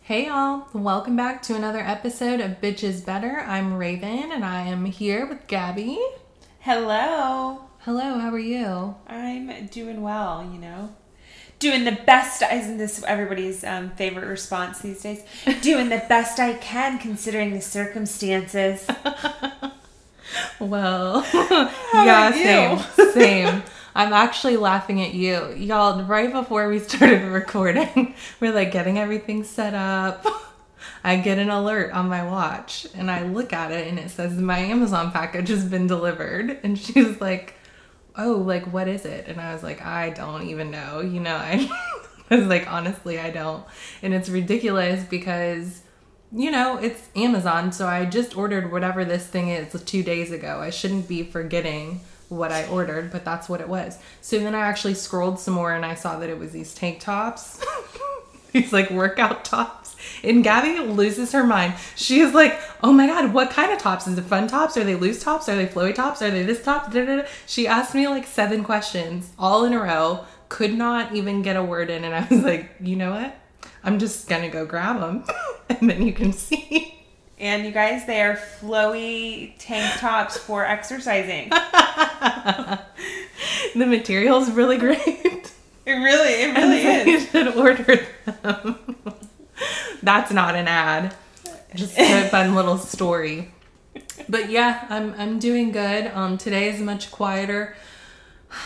Hey y'all, welcome back to another episode of Bitch Is Better. I'm Raven and I am here with Gabby. Hello. Hello, how are you? I'm doing well, you know. Doing the best, isn't this everybody's um, favorite response these days? Doing the best I can considering the circumstances. Well, yeah, same, same. I'm actually laughing at you. Y'all, right before we started recording, we're like getting everything set up. I get an alert on my watch and I look at it and it says my Amazon package has been delivered. And she's like, Oh, like what is it? And I was like, I don't even know. You know, I, I was like, honestly, I don't. And it's ridiculous because you know, it's Amazon, so I just ordered whatever this thing is two days ago. I shouldn't be forgetting what I ordered, but that's what it was. So then I actually scrolled some more and I saw that it was these tank tops, these like workout tops. And Gabby loses her mind. She is like, "Oh my god, what kind of tops? Is it fun tops? Are they loose tops? Are they flowy tops? Are they this top?" Da, da, da. She asked me like seven questions all in a row. Could not even get a word in, and I was like, "You know what? I'm just gonna go grab them, and then you can see." and you guys, they are flowy tank tops for exercising. the material's really great. It really, it really is. You should order them. That's not an ad. Just a fun little story. But yeah, I'm I'm doing good. Um, today is much quieter,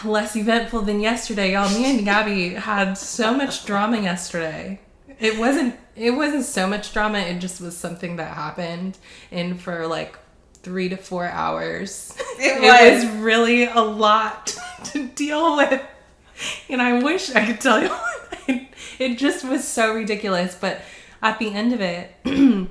less eventful than yesterday. Y'all, me and Gabby had so much drama yesterday. It wasn't it wasn't so much drama. It just was something that happened, and for like three to four hours, It was was. really a lot to deal with. And I wish I could tell you. it just was so ridiculous. But at the end of it,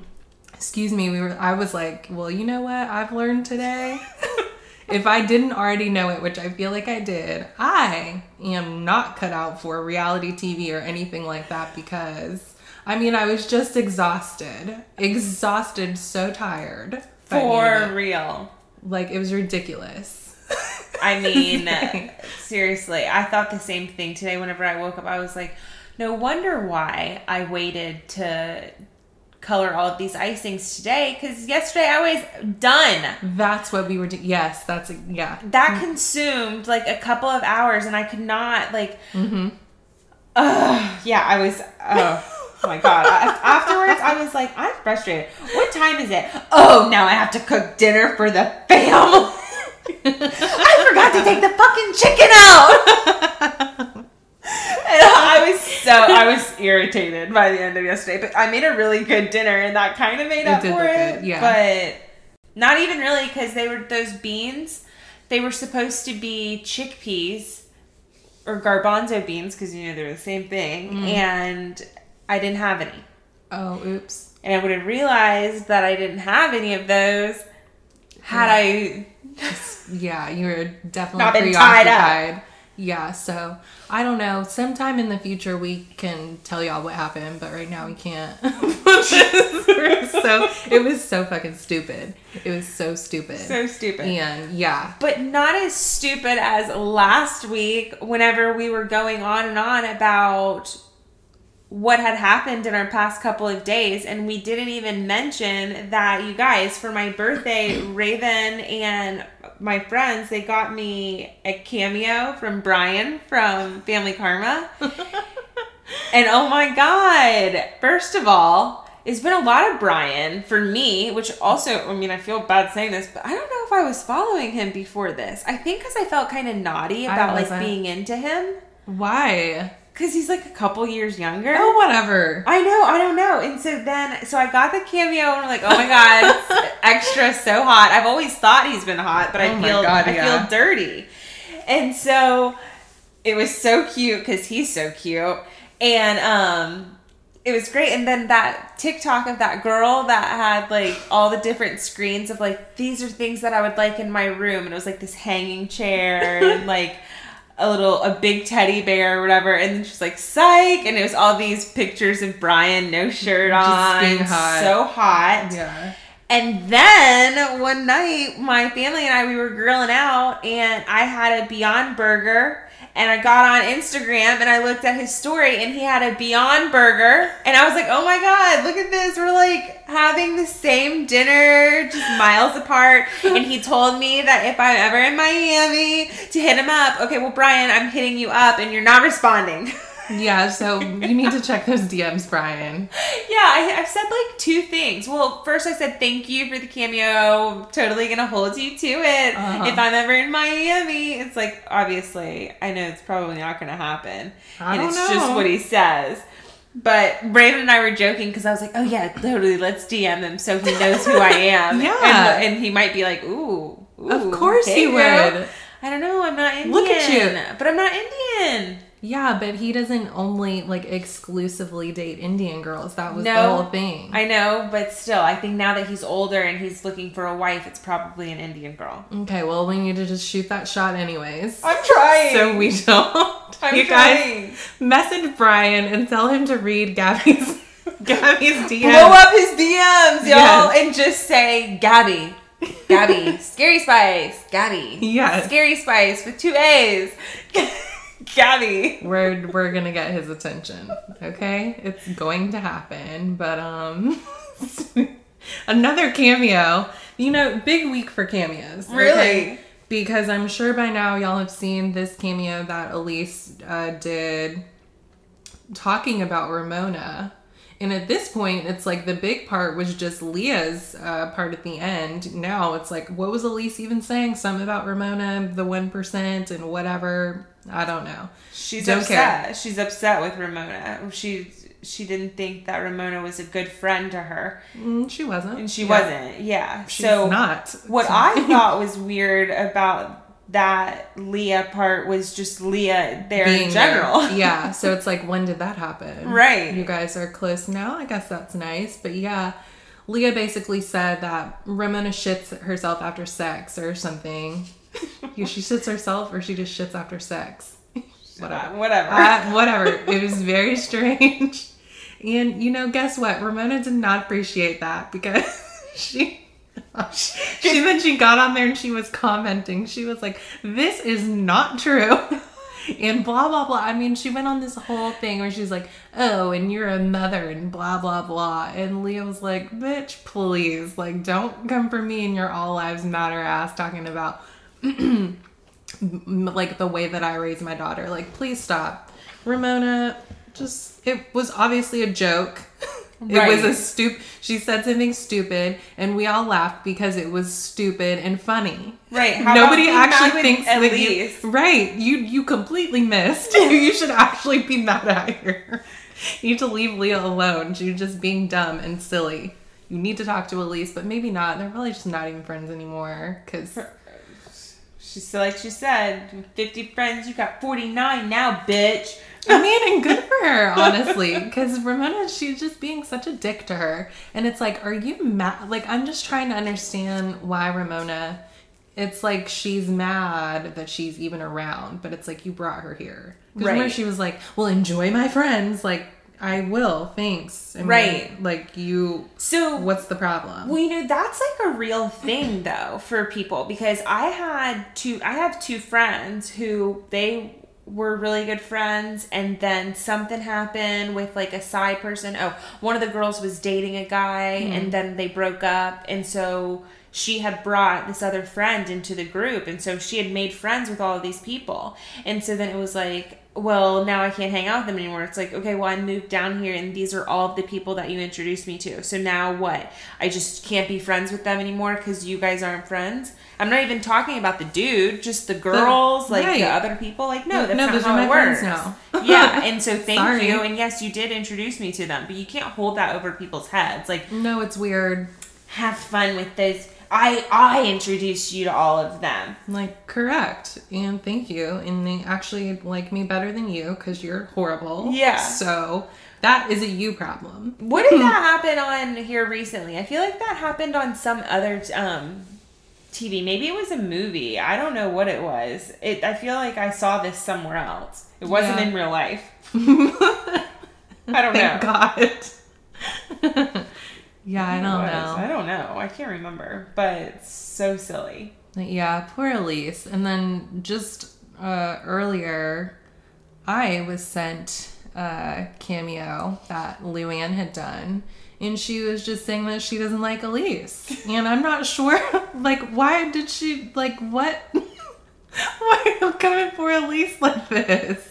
excuse me, we were. I was like, well, you know what I've learned today. if I didn't already know it, which I feel like I did, I am not cut out for reality TV or anything like that because. I mean, I was just exhausted. Exhausted, so tired. by the end of For real. Like, it was ridiculous. I mean, seriously, I thought the same thing today. Whenever I woke up, I was like, no wonder why I waited to color all of these icings today because yesterday I was done. That's what we were doing. Yes, that's a, yeah. That consumed like a couple of hours, and I could not like. Mm-hmm. Ugh, yeah, I was. Oh, oh my god! Afterwards, I was like, I'm frustrated. What time is it? Oh, now I have to cook dinner for the family. I forgot to take the fucking chicken out. And I was so I was irritated by the end of yesterday, but I made a really good dinner, and that kind of made It up for it. good, yeah. But not even really because they were those beans. They were supposed to be chickpeas or garbanzo beans because you know they're the same thing, Mm. and I didn't have any. Oh, oops. And I would have realized that I didn't have any of those had I Yeah, you were definitely Not been tied up. Yeah, so I don't know. Sometime in the future we can tell y'all what happened, but right now we can't. so it was so fucking stupid. It was so stupid. so stupid. and yeah, but not as stupid as last week whenever we were going on and on about what had happened in our past couple of days and we didn't even mention that you guys for my birthday Raven and my friends they got me a cameo from Brian from Family Karma and oh my god first of all it's been a lot of Brian for me, which also, I mean, I feel bad saying this, but I don't know if I was following him before this. I think because I felt kind of naughty about like being into him why? Because he's like a couple years younger. Oh, whatever. I know, I don't know. And so then, so I got the cameo and I'm like, oh my god, extra so hot. I've always thought he's been hot, but Oh I feel God, I yeah. feel dirty. And so it was so cute because he's so cute, and um, it was great. And then that TikTok of that girl that had like all the different screens of like these are things that I would like in my room, and it was like this hanging chair and like a little a big teddy bear or whatever and then she's like psych and it was all these pictures of brian no shirt on hot. so hot Yeah. And then one night, my family and I we were grilling out, and I had a Beyond Burger. And I got on Instagram and I looked at his story, and he had a Beyond Burger, and I was like, "Oh my god, look at this! We're like having the same dinner, just miles apart." And he told me that if I'm ever in Miami, to hit him up. Okay, well, Brian, I'm hitting you up, and you're not responding. Yeah, so you need to check those DMs, Brian. Yeah, I, I've said like two things. Well, first I said thank you for the cameo. Totally gonna hold you to it. Uh-huh. If I'm ever in Miami, it's like obviously I know it's probably not gonna happen, I and it's know. just what he says. But Raven and I were joking because I was like, "Oh yeah, totally. Let's DM him so he knows who I am." Yeah. and, and he might be like, "Ooh, ooh Of course hey, he girl. would. I don't know. I'm not Indian. Look at you. but I'm not Indian. Yeah, but he doesn't only like exclusively date Indian girls. That was the No, whole thing. I know, but still, I think now that he's older and he's looking for a wife, it's probably an Indian girl. okay, well, we need to just shoot that shot anyways. I'm trying. So we don't. I'm you guys trying. message Brian and tell him to read Gabby's Gabby's DM. blow up his DMs, y'all, Yes. and just say Gabby, Gabby, Scary Spice, Gabby, Yeah. Scary Spice with two A's, Gabby. We're we're gonna get his attention. Okay, it's going to happen. But um, another cameo. You know, big week for cameos. okay? Really? Because I'm sure by now y'all have seen this cameo that Elyse uh, did talking about Ramona. And at this point, it's like the big part was just Leah's uh, part at the end. Now it's like, what was Elyse even saying? Something about Ramona, the 1% and whatever. I don't know. She's Don't upset. She's upset with Ramona. She she didn't think that Ramona was a good friend to her, Mm, she wasn't. and she Yeah. wasn't. Yeah. She's so not. What I thought was weird about that Leah part was just Leah there in Being there. general. yeah. So it's like, when did that happen? Right. You guys are close now. I guess that's nice. But yeah, Leah basically said that Ramona shits herself after sex or something. She shits herself or she just shits after sex. Whatever. Uh, whatever. Uh, whatever. It was very strange. And you know, guess what? Ramona did not appreciate that because she she then she got on there and she was commenting. She was like, "This is not true." And blah blah blah. I mean, she went on this whole thing where she's like, "Oh, and you're a mother," and blah blah blah. And Leah was like, "Bitch, please, like, don't come for me and your all lives matter ass talking about like the way that I raise my daughter. Like, please stop. Ramona, just it was obviously a joke. It was a stupid. she said something stupid and we all laughed because it was stupid and funny. Right. How Nobody about being mad actually thinks that Elyse? you Right. You you completely missed. you should actually be mad at her. You need to leave Leah alone. She's just being dumb and silly. You need to talk to Elyse, but maybe not. They're probably just not even friends anymore. Because uh, She's like she said, 50 friends, you got 49 now, bitch. I mean, and good for her, honestly. Because Ramona, she's just being such a dick to her. And it's like, are you mad? Like, I'm just trying to understand why Ramona. It's like she's mad that she's even around, but it's like you brought her here. Because remember, Right. she was like, "Well, enjoy my friends." Like, I will, thanks. I mean, Right. Like you. So What's the problem? Well, you know, that's like a real thing though for people because I had two I have two friends who they were really good friends and then something happened with like a side person. Oh, one of the girls was dating a guy hmm. and then they broke up and so she had brought this other friend into the group and so she had made friends with all of these people. And so then it was like well, now I can't hang out with them anymore. It's like, okay, well, I moved down here and these are all of the people that you introduced me to. So now what? I just can't be friends with them anymore because you guys aren't friends? I'm not even talking about the dude, just the girls, like right. the other people. Like, no, that's No, not those how are it my works. now. yeah, and so thank Sorry. you. And yes, you did introduce me to them, but you can't hold that over people's heads. Like, no, it's weird. have fun with those. I I introduced you to all of them. Like, correct. And thank you. And they actually like me better than you because you're horrible. Yeah. So that is a you problem. What did that happen on here recently? I feel like that happened on some other um TV. Maybe it was a movie. I don't know what it was. It I feel like I saw this somewhere else. It wasn't Yeah. in real life. I don't know. Thank God. Yeah, I don't know. I don't know. I can't remember, but it's so silly. Yeah, poor Elyse. And then just uh, earlier, I was sent a cameo that Luann had done. And she was just saying that she doesn't like Elyse. And I'm not sure, like, why did she, like, what? why are you coming for Elyse like this?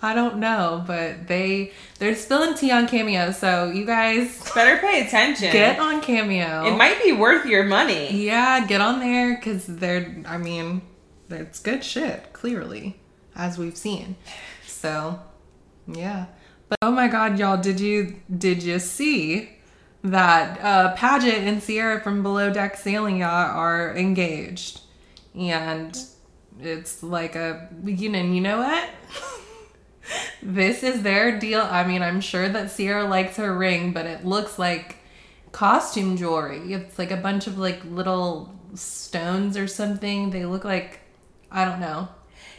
I don't know, but they they're spilling tea on Cameo, so you guys Better pay attention. get on Cameo. It might be worth your money. Yeah, get on there because they're, I mean, it's good shit, clearly, as we've seen. So, yeah. But oh my god, y'all, did you did you see that uh Paget and Ciara from Below Deck Sailing Yacht are engaged? And it's like a you know you know what? this is their deal. I mean, I'm sure that Ciara likes her ring, but it looks like costume jewelry. It's like a bunch of like little stones or something. They look like I don't know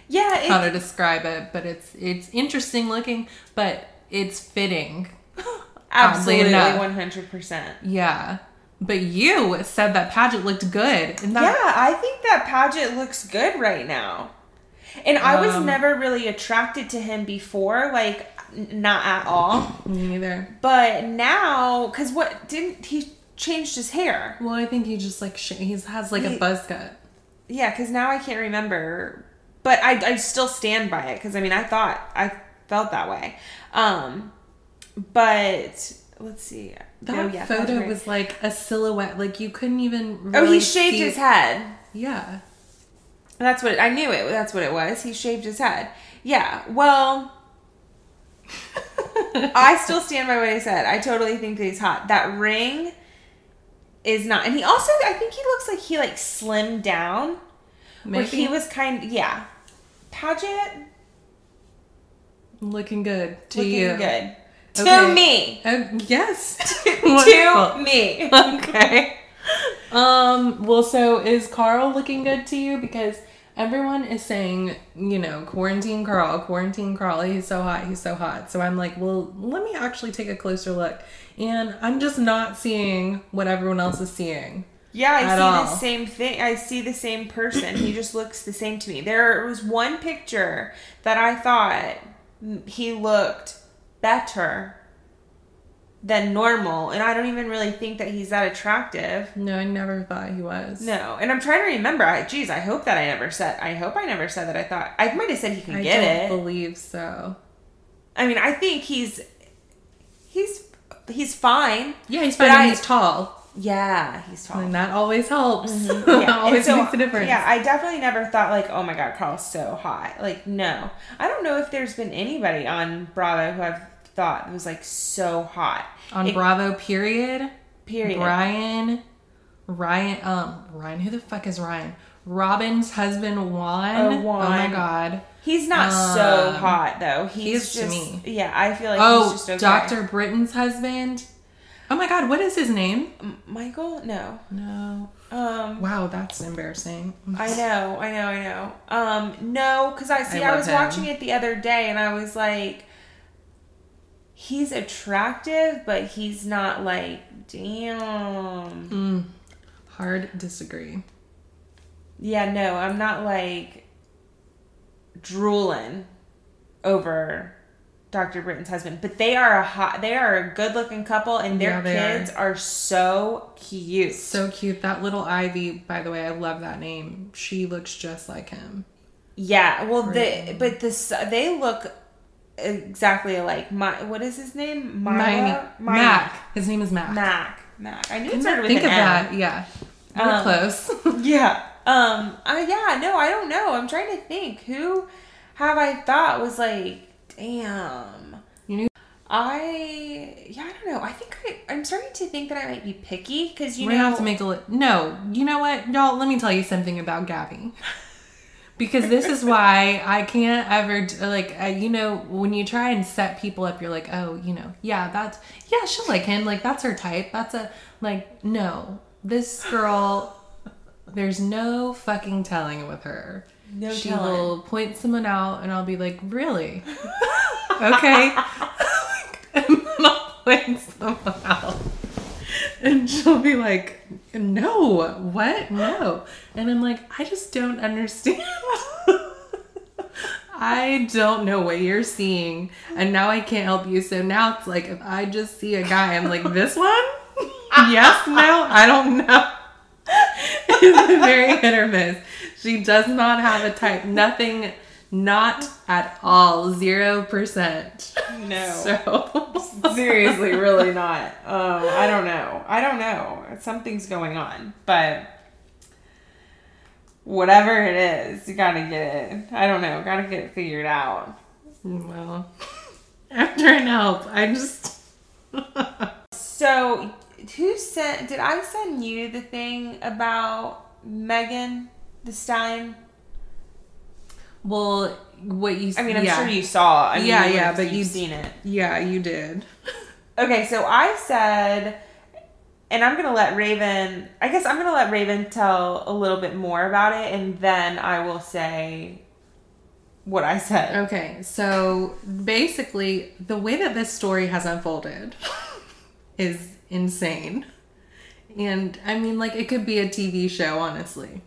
Yeah, how to describe it, but it's it's interesting looking, but it's fitting. absolutely one hundred percent. Yeah. But you said that Paget looked good. And Yeah, I think that Paget looks good right now. And I was Um, never really attracted to him before, like not at all. me neither. But now, because what didn't he changed his hair? Well, I think he just like sh- he has like a buzz cut. Yeah, because now I can't remember. But I, I still stand by it because I mean I thought I felt that way. Um, but let's see. That No, yeah, photo was like a silhouette. Like you couldn't even. Oh, really he shaved his head. Yeah. That's what I knew it. That's what it was. He shaved his head. Yeah. Well, I still stand by what I said. I totally think that he's hot. That ring is not, and he also I think he looks like he like slimmed down. Where he was kind, of, yeah. Paget looking good to you, looking you. good to me. Oh, yes. to Wonderful. me. okay. Um, well, so is Carl looking good to you? Because everyone is saying, you know, quarantine Carl, quarantine Carl, he's so hot, he's so hot. So I'm like, well, let me actually take a closer look. And I'm just not seeing what everyone else is seeing. Yeah, I see all. the same thing. I see the same person. he just looks the same to me. There was one picture that I thought he looked better than normal, and I don't even really think that he's that attractive. No, I never thought he was. No, and I'm trying to remember. I, geez, I hope that I never said. I hope I never said that. I thought I might have said he can I get don't it. believe so. I mean, I think he's he's he's fine. Yeah, he's fine. and I- he's tall. Yeah, he's tall. And that always helps. Mm-hmm. Yeah, always so- makes a difference. Yeah, I definitely never thought like, oh my god, Carl's so hot. Like, no, I don't know if there's been anybody on Bravo who I've thought was like so hot. On It- Bravo, period. Period. Ryan, Ryan, um, Ryan, who the fuck is Ryan? Robin's husband, Juan. Oh, Oh Juan. my god. He's not so Um, hot though. He's he is to just me. yeah. I feel like he's Oh, just okay. Dr. Britten's husband. Oh my god, what is his name? M- Michael. No. No. Um. Wow, that's embarrassing. I know, I know, I know. Um, no, because I see, I, love was him. watching it the other day, and I was like, he's attractive, but he's not like, damn. Mm, hard disagree. Yeah, no, I'm not like drooling over Dr. Britten's husband, but they are a hot, they are a good looking couple, and their Yeah, kids are. so cute. So cute. That little Ivy, by the way, I love that name. She looks just like him. Yeah, well, the Crazy. but this they look exactly alike. My what is his name? Myra? Mac. His name is Mac. Mac. Mac. I knew it started with think an of M. that. Yeah. We're Um, close. Yeah. Um. I yeah. No, I don't know. I'm trying to think. Who have I thought was like, damn. you knew I yeah. I don't know. I think I I'm starting to think that I might be picky because you we're know gonna have to make a li- no. You know what, y'all? Let me tell you something about Gabby. Because this is why I can't ever like uh, you know when you try and set people up, you're like, oh, you know, yeah, that's yeah, she'll like him, like that's her type. That's a like no, this girl. There's no fucking telling with her. No she telling. will point someone out, and I'll be like, really? okay. and then I'll point someone out. And she'll be like, no, what? No. And I'm like, I just don't understand. I don't know what you're seeing. And now I can't help you. So now it's like, if I just see a guy, I'm like, this one? yes, no, I don't know. It's very hit or miss. She does not have a type. Nothing, not at all. Zero percent. No. So Seriously, really not. Um, I don't know. I don't know. Something's going on, but whatever it is, you gotta get it. I don't know. Gotta get it figured out. well, after an help, I just So, who sent? Did I send you the thing about Megan the Stein? well, what you. I mean, I'm yeah. sure you saw. I mean, Yeah, yeah, but you've seen it. Yeah, you did. Okay, so I said, and I'm gonna let Raven. I guess I'm gonna let Raven tell a little bit more about it, and then I will say what I said. Okay, so basically, the way that this story has unfolded is insane. And I mean, like, it could be a TV show, honestly.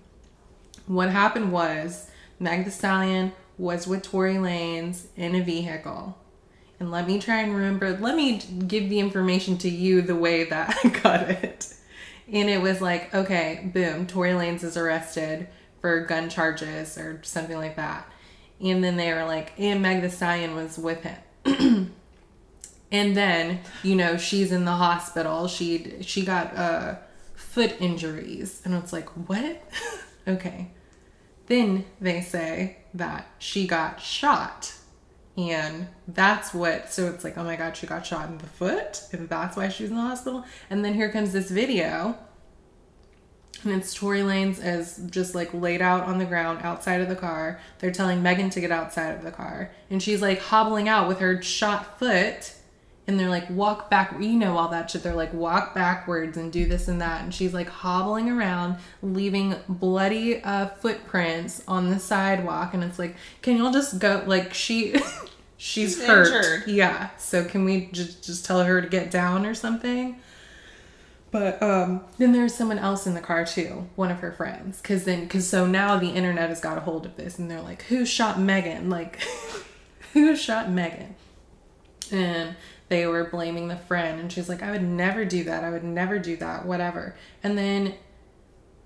What happened was Meg Thee Stallion was with Tory Lanez in a vehicle. And let me try and remember, let me give the information to you the way that I got it. And it was like, okay, boom, Tory Lanez is arrested for gun charges or something like that. And then they were like, and Meg Thee Stallion was with him. and then, you know, she's in the hospital. She she got uh foot injuries. And it's like, what? okay. Then they say that she got shot. And that's what, so it's like, oh my God, she got shot in the foot. And that's why she's in the hospital. And then here comes this video. And it's Tory Lanez as just like laid out on the ground outside of the car. They're telling Megan to get outside of the car. And she's like hobbling out with her shot foot. And they're like, walk back. You know, all that shit. They're like, walk backwards and do this and that. And she's like hobbling around, leaving bloody uh, footprints on the sidewalk. And it's like, can y'all just go? Like, she. She's, She's hurt. injured. Yeah. So can we just just tell her to get down or something? But um, then there's someone else in the car too, one of her friends. Cause then, cause so now the internet has got a hold of this, and they're like, "Who shot Megan? Like, who shot Megan?" And they were blaming the friend, and she's like, "I would never do that. I would never do that. Whatever." And then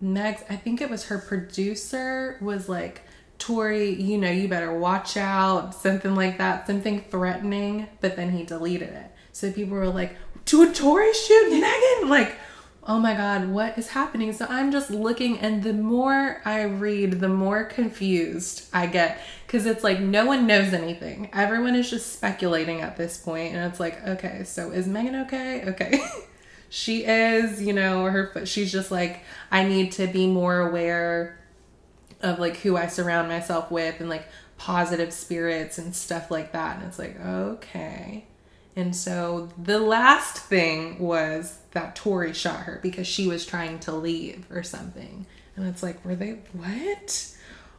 Meg's, I think it was her producer, was like, Tory, you know, you better watch out, something like that, something threatening, but then he deleted it. So people were like, to a Tory shoot Megan? Like, oh my God, what is happening? So I'm just looking, and the more I read, the more confused I get. Because it's like no one knows anything. Everyone is just speculating at this point, And it's like, okay, so is Megan okay? Okay. she is, you know, her foot, she's just like, I need to be more aware of like who I surround myself with and like positive spirits and stuff like that. And it's like, okay. And so the last thing was that Tory shot her because she was trying to leave or something. And it's like, were they what?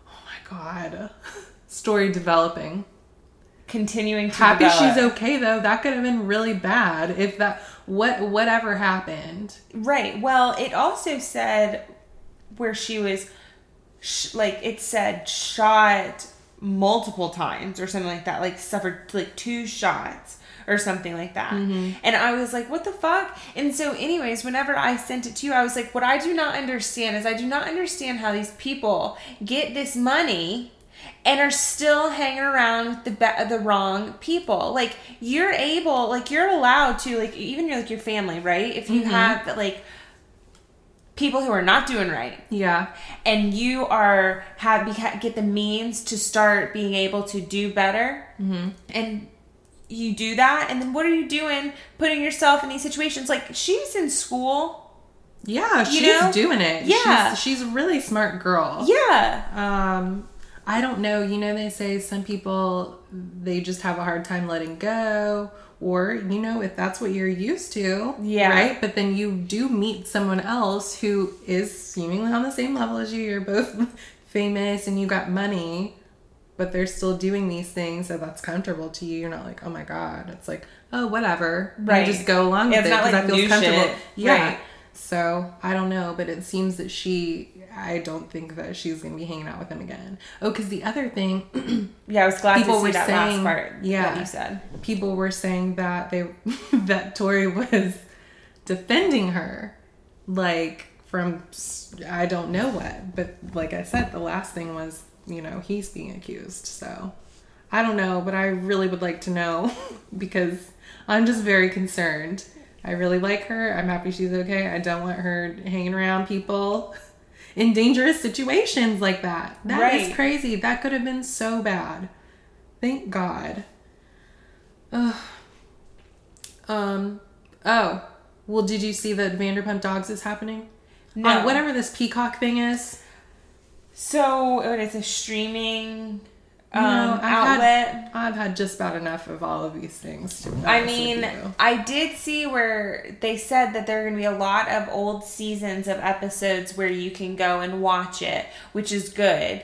Oh my god. Story developing. Continuing to Happy develop. she's okay though. That could have been really bad if that what whatever happened. Right. Well, it also said where she was, sh- like, it said shot multiple times or something like that, like suffered like two shots or something like that. Mm-hmm. And I was like, what the fuck? And so, anyways, whenever I sent it to you, I was like, what I do not understand is I do not understand how these people get this money and are still hanging around with the be- the wrong people. Like you're able, like you're allowed to, like even your like your family, right? If you mm-hmm. have like people who are not doing right, Yeah. and you are have get the means to start being able to do better, mm-hmm. and you do that, and then what are you doing? Putting yourself in these situations. Like she's in school. Yeah, she's know? doing it. Yeah. She's, she's a really smart girl. Yeah. Um, I don't know. You know, they say some people they just have a hard time letting go, or you know, if that's what you're used to, Yeah. right. But then you do meet someone else who is seemingly on the same level as you. You're both famous and you got money. But they're still doing these things so that's comfortable to you. You're not like, oh my god. It's like, oh whatever. Right. Just go along with It's it because like I feel comfortable. shit. Yeah. Right. So I don't know, but it seems that she. I don't think that she's gonna be hanging out with him again. Oh, because the other thing, Yeah, I was glad People to see were that saying- last part. yeah. that you said. people were saying that they that Tory was defending her, like from i don't know what, but like I said, the last thing was you know he's being accused. So I don't know, but I really would like to know because I'm just very concerned. I really like her. I'm happy she's okay. I don't want her hanging around people in dangerous situations like that. That is Right. crazy. That could have been so bad. Thank God. Ugh. Um. Oh. Well, did you see that Vanderpump Dogs is happening? No. On whatever this Peacock thing is. So what is a streaming um, know, I've had- outlet? I've had just about enough of all of these things. To I mean. I did see where they said that there are going to be a lot of old seasons of episodes where you can go and watch it, which is good.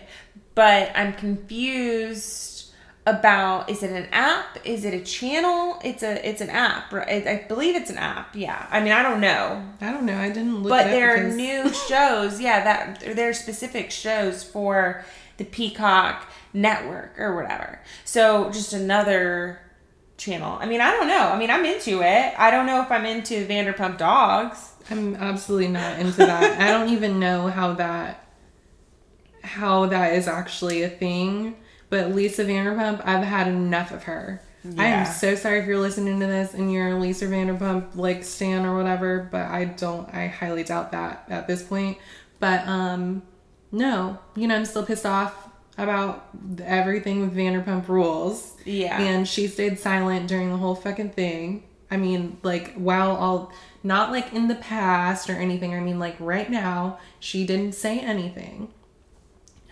But I'm confused about is it an app? Is it a channel? It's a it's an app. Right? I believe it's an app. Yeah. I mean, I don't know. I don't know. I didn't look. but there are new shows yeah that there are specific shows for the peacock network or whatever so just another channel i mean i don't know i mean i'm into it i don't know if i'm into vanderpump dogs I'm absolutely not into that. I don't even know how that how that is actually a thing. But Lisa Vanderpump, I've had enough of her. I am so sorry if you're listening to this and you're Lisa Vanderpump like stan or whatever, but I don't I highly doubt that at this point. But um no, you know, I'm still pissed off about everything with Vanderpump rules. Yeah. And she stayed silent during the whole fucking thing. I mean, like, while all, not like in the past or anything, I mean, like right now, she didn't say anything.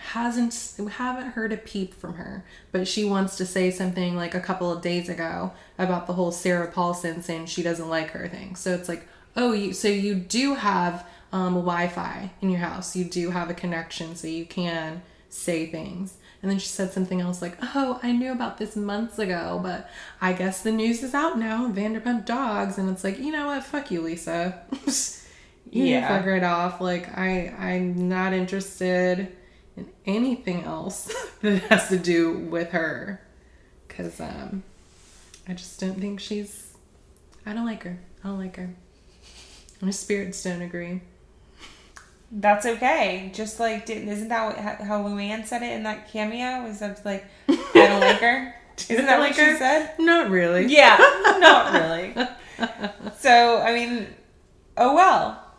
Hasn't, we haven't heard a peep from her, but she wants to say something like a couple of days ago about the whole Sarah Paulson saying she doesn't like her thing. So it's like, oh, you, so you do have um, Wi Fi in your house, you do have a connection, so you can say things. And then she said something else like, Oh, I knew about this months ago, but I guess the news is out now. Vanderpump Dogs. And it's like, you know what? Fuck you, Lisa. you Yeah. fuck right off. Like, I, I'm not interested in anything else that has to do with her. Because um, I just don't think she's. I don't like her. I don't like her. My spirits don't agree. that's okay just like didn't isn't that what, how luann said it in that cameo was that like i don't like her isn't that like what she said Not really. Yeah, not really. so, I mean, oh well.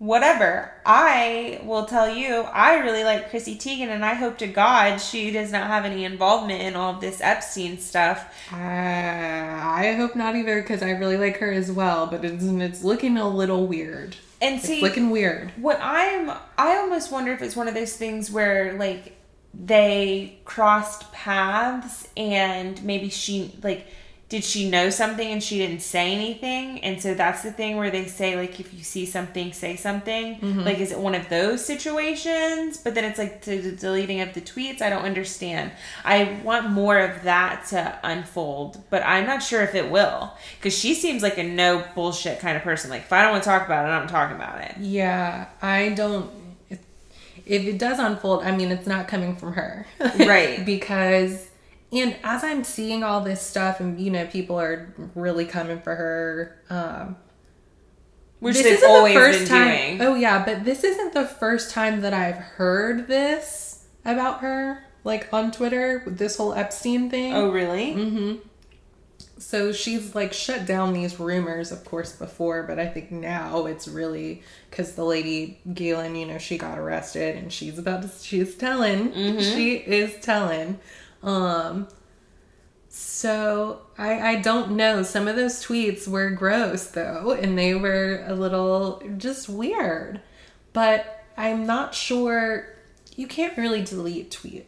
Whatever. I will tell you, I really like Chrissy Teigen, and I hope to God she does not have any involvement in all of this Epstein stuff. Uh, I hope not either because I really like her as well, but it's it's looking a little weird. And It's see, looking weird. what I'm, I almost wonder if it's one of those things where, like, they crossed paths and maybe she, like, did she know something and she didn't say anything? And so that's the thing where they say, like, if you see something, say something. Mm-hmm. Like, is it one of those situations? But then it's like to the deleting of the tweets. I don't understand. I want more of that to unfold, but I'm not sure if it will. Because she seems like a no bullshit kind of person. Like, if I don't want to talk about it, I'm talking about it. Yeah, I don't. If it does unfold, I mean, it's not coming from her, Right. because, and as I'm seeing all this stuff, and you know, people are really coming for her. Um, Which this isn't always the first time. doing. Oh yeah, but this isn't the first time that I've heard this about her, like on Twitter with this whole Epstein thing. Oh, really? Mm-hmm. So she's like shut down these rumors, of course, before, but I think now it's really because the lady Ghislaine, you know, she got arrested and she's about to, she's telling, she is telling. Um, so I I don't know. Some of those tweets were gross though, and they were a little just weird. But I'm not sure. You can't really delete tweets.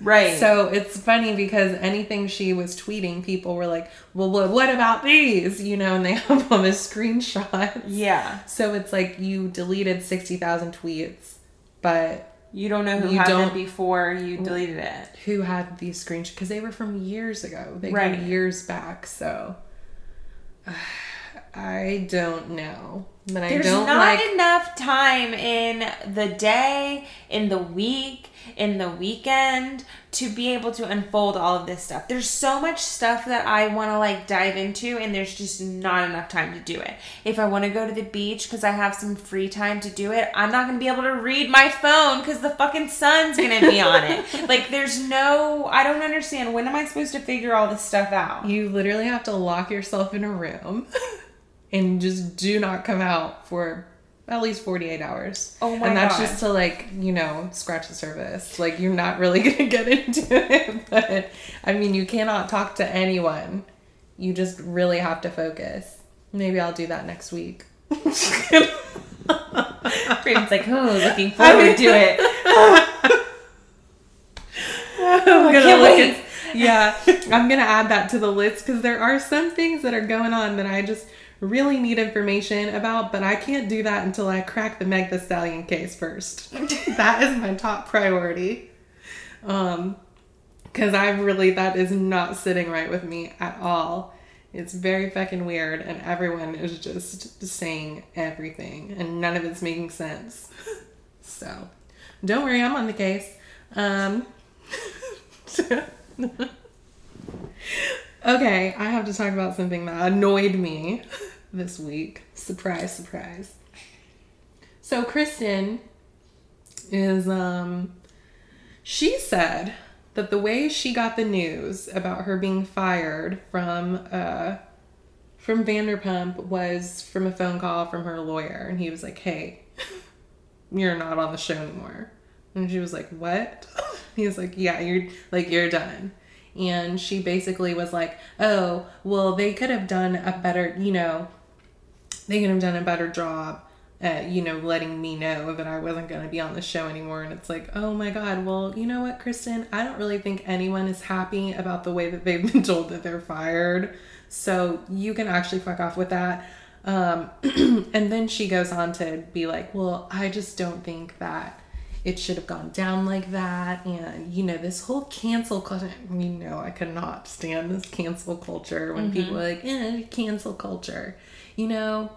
Right. So it's funny because anything she was tweeting, people were like, "Well, what, what about these?" You know, and they have all this screenshot. yeah. So it's like you deleted sixty thousand tweets, but You don't know who You had don't- before you deleted it. who had these screenshots because they were from years ago. They Right. go years back, so I don't know. But I There's don't not like enough time in the day, in the week, in the weekend to be able to unfold all of this stuff. There's so much stuff that I want to like dive into, and there's just not enough time to do it. If I want to go to the beach because I have some free time to do it, I'm not going to be able to read my phone because the fucking sun's going to be on it. Like, there's no, I don't understand. When am I supposed to figure all this stuff out? you literally have to lock yourself in a room and just do not come out for at least 48 hours. Oh my And that's God. just to like, you know, scratch the surface. Like you're not really going to get into it, but I mean, you cannot talk to anyone. You just really have to focus. Maybe I'll do that next week. Raven's like, oh, looking forward to it. I'm gonna look wait. at- yeah, I'm gonna add that to the list because there are some things that are going on that I just really need information about, but I can't do that until I crack the Meg Thee Stallion case first. that is my top priority. Um, because I really that is not sitting right with me at all. It's very fucking weird, and everyone is just saying everything, and none of it's making sense. So, don't worry, I'm on the case. Um, okay, I have to talk about something that annoyed me this week. Surprise, surprise. So, Kristen is, um, she said that the way she got the news about her being fired from, uh, from Vanderpump was from a phone call from her lawyer, and he was like, "Hey, you're not on the show anymore." And she was like, "What?" He was like, "Yeah, you're like you're done." And she basically was like, "Oh, well, they could have done a better, you know, they could have done a better job you know, letting me know that I wasn't going to be on the show anymore." And it's like, "Oh my god, well, you know what, Kristen? I don't really think anyone is happy about the way that they've been told that they're fired. So, you can actually fuck off with that." Um, and then she goes on to be like, "Well, I just don't think that it should have gone down like that." And you know, this whole cancel culture. You know, I could not stand this cancel culture when people are like, "Eh, cancel culture." You know,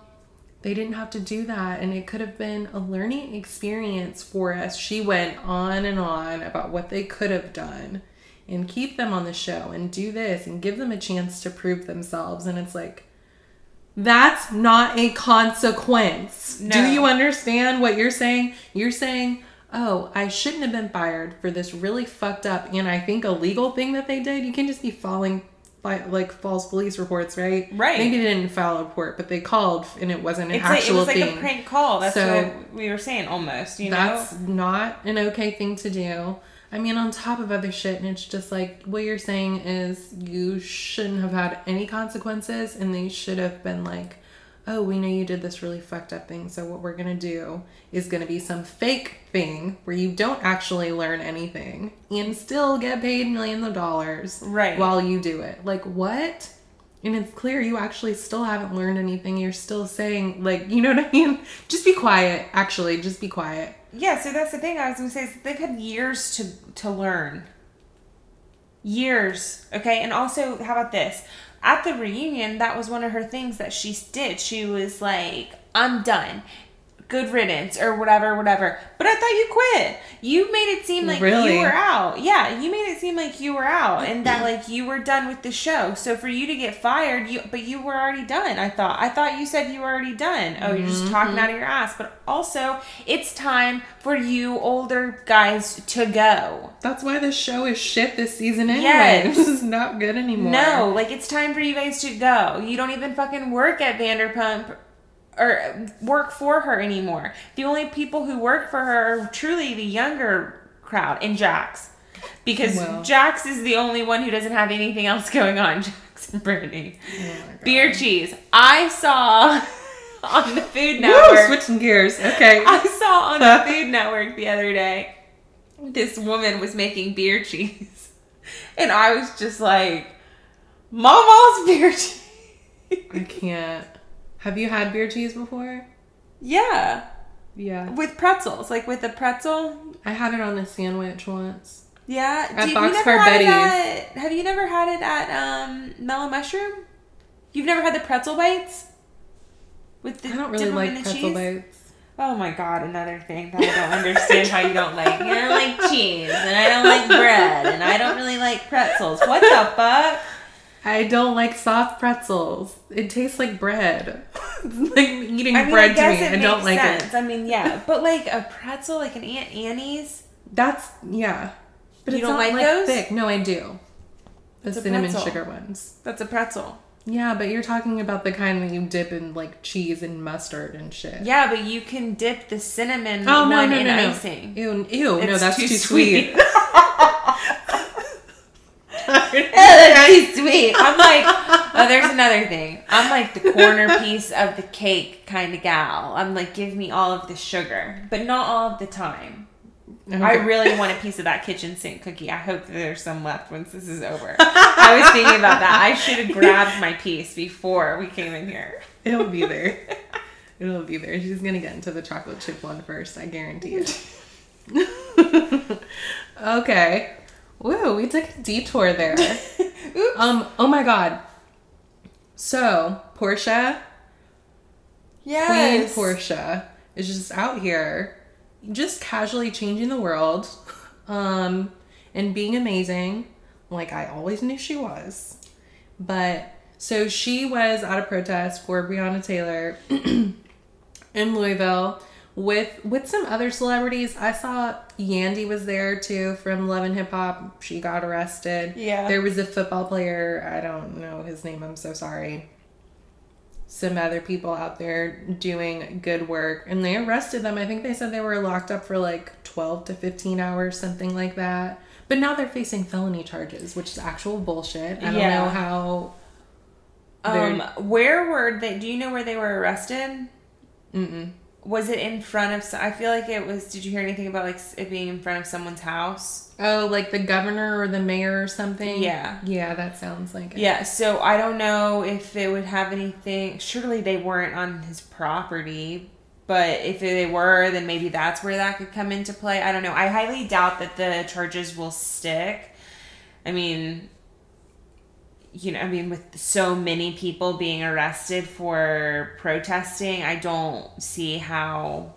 they didn't have to do that, and it could have been a learning experience for us. She went on and on about what they could have done. And keep them on the show and do this and give them a chance to prove themselves. And it's like, that's not a consequence. No. Do you understand what you're saying? You're saying, oh, I shouldn't have been fired for this really fucked up and I think illegal thing that they did. You can just be filing fi- like false police reports, right? Right. Maybe they didn't file a report, but they called and it wasn't an It's like, it actual was like thing. a prank call. That's So- what we were saying almost, you know? That's not an okay thing to do. I mean, on top of other shit, and it's just like what you're saying is you shouldn't have had any consequences, and they should have been like, oh, we know you did this really fucked up thing, so what we're gonna do is gonna be some fake thing where you don't actually learn anything and still get paid millions of dollars Right. while you do it. Like, what? And it's clear you actually still haven't learned anything. You're still saying, like, you know what I mean? Just be quiet, actually, just be quiet. Yeah, so that's the thing I was gonna say is they've had years to to learn. Years, okay, and also how about this? At the reunion, that was one of her things that she did. She was like, "I'm done." Good riddance, or whatever, whatever. But I thought you quit. You made it seem like Really? you were out. Yeah, you made it seem like you were out, and that like you were done with the show. So for you to get fired, you but you were already done. I thought. I thought you said you were already done. Oh, you're just talking mm-hmm. out of your ass. But also, it's time for you older guys to go. That's why this show is shit this season anyway. Yes. This is not good anymore. No, like it's time for you guys to go. You don't even fucking work at Vanderpump or work for her anymore. The only people who work for her are truly the younger crowd and Jax. Because Well. Jax is the only one who doesn't have anything else going on. Jax and Brittany. Oh. Beer cheese. I saw on the Food Woo, Network. switching gears. Okay. I saw on the Food Network the other day, this woman was making beer cheese. And I was just like, Mama's beer cheese. I can't. Have you had beer cheese before? yeah. Yeah. With pretzels, like with a pretzel. I had it on a sandwich once. Yeah. At Do you- you had it at- have you never had it at um, Mellow Mushroom? You've never had the pretzel bites? With the I don't really dip 'em in like the pretzel cheese? bites. Oh my god, another thing that I don't understand how you don't like. I don't like cheese, and I don't like bread, and I don't really like pretzels. What the fuck? I don't like soft pretzels. It tastes like bread. it's like eating I mean, bread I to me. I don't like sense. it. I mean, yeah, but like a pretzel, like an Auntie Anne's. That's yeah. But You it's don't not like like those? thick. No, I do. The cinnamon sugar ones. That's a pretzel. Yeah, but you're talking about the kind that you dip in like cheese and mustard and shit. Yeah, but you can dip the cinnamon Oh no one no in no no! icing. Ew ew! no, that's too too, sweet. sweet. that's too sweet. I'm like, oh, there's another thing. I'm like the corner piece of the cake kind of gal. I'm like, give me all of the sugar, but not all of the time. Mm-hmm. I really want a piece of that kitchen sink cookie. I hope that there's some left once this is over. I was thinking about that. I should have grabbed my piece before we came in here. It'll be there. It'll be there. She's gonna get into the chocolate chip one first. I guarantee it. okay. Woo, we took a detour there. Um. Oh my god. So Porsha, Yes. Queen Porsha, is just out here, just casually changing the world, um, and being amazing, like I always knew she was. But so she was at a protest for Breonna Taylor in Louisville with with some other celebrities. I saw Yandy was there too from Love and Hip Hop. She got arrested. Yeah. There was a football player. I don't know his name. I'm so sorry. Some other people out there doing good work, and they arrested them. I think they said they were locked up for like 12 to 15 hours, something like that. But now they're facing felony charges, which is actual bullshit. I don't Yeah. know how. Um, where were they? Do you know where they were arrested? Mm-mm. Was it in front of? I feel like it was. Did you hear anything about like it being in front of someone's house? Oh, like the governor or the mayor or something? Yeah. Yeah, that sounds like it. Yeah. So I don't know if it would have anything. Surely they weren't on his property. But if they were, then maybe that's where that could come into play. I don't know. I highly doubt that the charges will stick. I mean, you know, I mean, with so many people being arrested for protesting, I don't see how.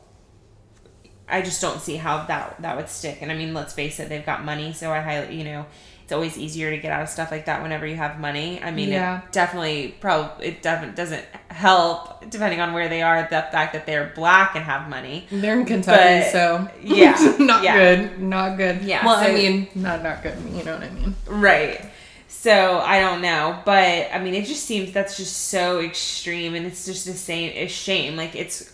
I just don't see how that that would stick. And I mean, let's face it, they've got money, so I highly, you know, it's always easier to get out of stuff like that whenever you have money. I mean, Yeah. it definitely probably it definitely doesn't help depending on where they are. The fact that they're black and have money. They're in Kentucky, But, so yeah, not yeah. good, not good. Yeah, well, I mean, not not good. You know what I mean? Right. So I don't know, but I mean, it just seems that's just so extreme, and it's just the same. It's shame. Like it's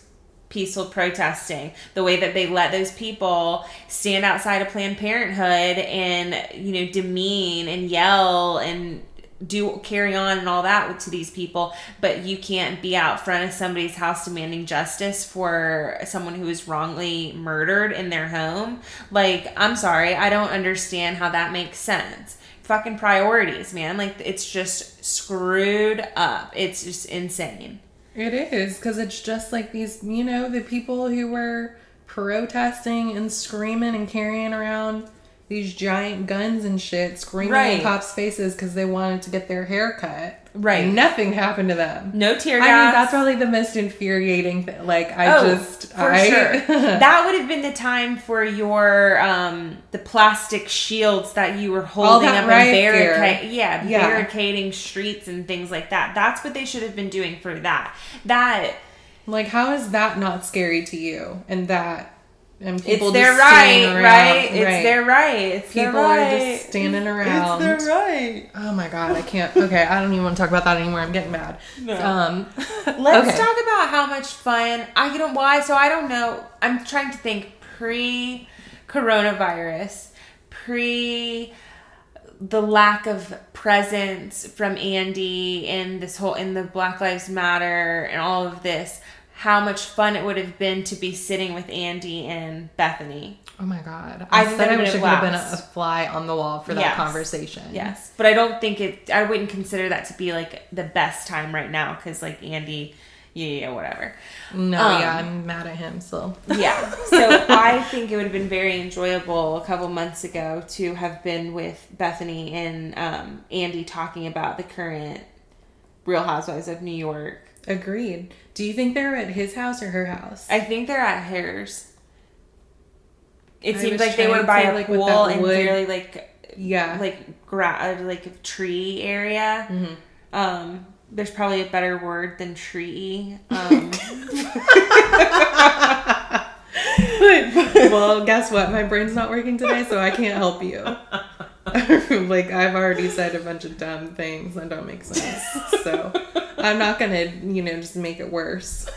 peaceful protesting. The way that they let those people stand outside of Planned Parenthood and you know demean and yell and do carry on and all that to these people, but you can't be out front of somebody's house demanding justice for someone who was wrongly murdered in their home. Like, I'm sorry, I don't understand how that makes sense. Fucking priorities, man. Like, it's just screwed up. It's just insane. It is because it's just like these, you know, the people who were protesting and screaming and carrying around these giant guns and shit, screaming Right. in cops' faces because they wanted to get their hair cut. Right. And nothing happened to them. No tear gas. I mean, that's probably the most infuriating thing. Like, I Oh, just, for I, sure. that would have been the time for your um the plastic shields that you were holding up riot and barricade yeah, Yeah. barricading streets and things like that. That's what they should have been doing for that. That like, how is that not scary to you? And that, and people it's their just right, around, right? It's their right. It's People their are just standing around. It's their right. Oh my god, I can't. Okay, I don't even want to talk about that anymore. I'm getting mad. No. Um, Let's okay. talk about how much fun I don't why. So I don't know. I'm trying to think pre coronavirus, pre the lack of presence from Andy in this whole in the Black Lives Matter and all of this. How much fun it would have been to be sitting with Andy and Bethany. Oh my god, I I, think said I would wish I have could have been a, a fly on the wall for that Yes. conversation. Yes, but I don't think it. I wouldn't consider that to be like the best time right now because like Andy, Yeah, yeah, whatever. No, Um, yeah, I'm mad at him. So Yeah. So I think it would have been very enjoyable a couple months ago to have been with Bethany and um, Andy talking about the current Real Housewives of New York. Agreed. Do you think they're at his house or her house? I think they're at hers. It I seems like they were by a like, pool and wood- fairly like yeah. like gra- like tree area. Mhm. Um, there's probably a better word than tree. Um, well, guess what? My brain's not working today, so I can't help you. like I've already said a bunch of dumb things that don't make sense. So I'm not gonna, you know, just make it worse.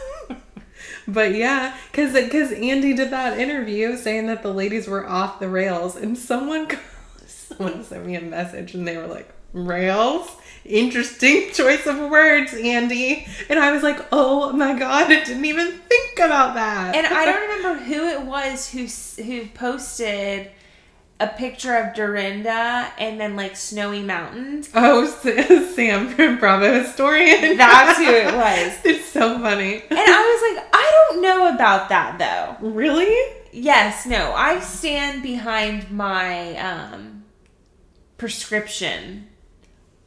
But yeah, because because Andy did that interview saying that the ladies were off the rails, and someone someone sent me a message, and they were like, "Rails." Interesting choice of words, Andy. And I was like, "Oh my god, I didn't even think about that." and I don't remember who it was who who posted a picture of Dorinda and then like snowy mountains. Oh, Sam from Bravo Historian. That's who it was. It's so funny. And I was like, I don't know about that though. Really? Yes, no, I stand behind my um, prescription.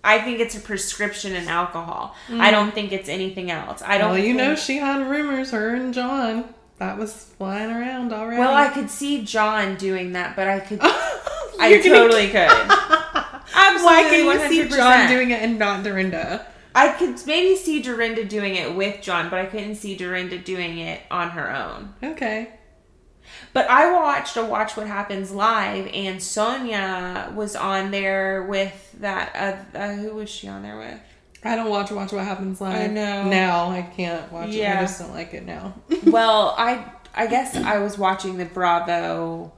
I think it's a prescription in alcohol. I don't think it's anything else. I don't. Well, you know, think- she had rumors, her and John. That was flying around already. Well, I could see John doing that, but I could. I You're gonna- totally could. Absolutely, Why can you see 100%. John doing it and not Dorinda? I could maybe see Dorinda doing it with John, but I couldn't see Dorinda doing it on her own. Okay. But I watched a Watch What Happens live, and Sonja was on there with that. Uh, uh, who was she on there with? I don't watch Watch What Happens Live. I know. Now I can't watch it. I just don't like it now. well, I I guess I was watching the Bravo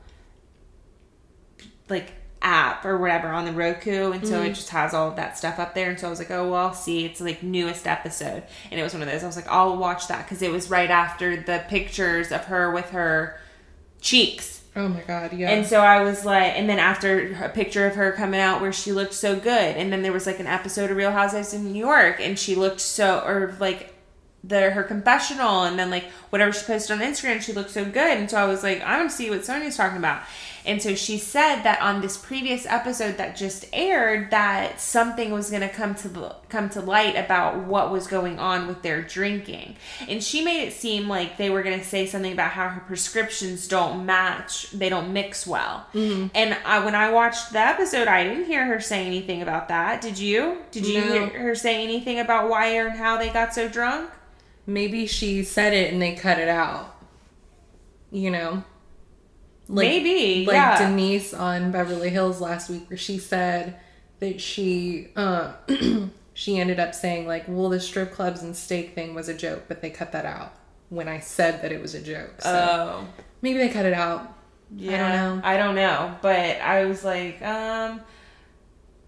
like app or whatever on the Roku, and so it mm-hmm. just has all of that stuff up there. And so I was like, oh well, I'll see. It's like newest episode, and it was one of those. I was like, I'll watch that because it was right after the pictures of her with her cheeks. Oh my god, yeah. And so I was like, and then after a picture of her coming out where she looked so good, and then there was like an episode of Real Housewives in New York, and she looked so, or like the her confessional, and then like whatever she posted on Instagram, she looked so good, and so I was like, I to see what Sonja's talking about. And so she said that on this previous episode that just aired, that something was going to come to come to light about what was going on with their drinking, and she made it seem like they were going to say something about how her prescriptions don't match, they don't mix well. Mm-hmm. And I, when I watched the episode, I didn't hear her say anything about that. Did you? Did you No. hear her say anything about why or how they got so drunk? Maybe she said it and they cut it out. You know? Maybe, Like yeah. Denise on Beverly Hills last week, where she said that she uh, she ended up saying like, "Well, the strip clubs and steak thing was a joke, but they cut that out." When I said that it was a joke, so Oh. maybe they cut it out. Yeah, I don't know. I don't know, but I was like, um,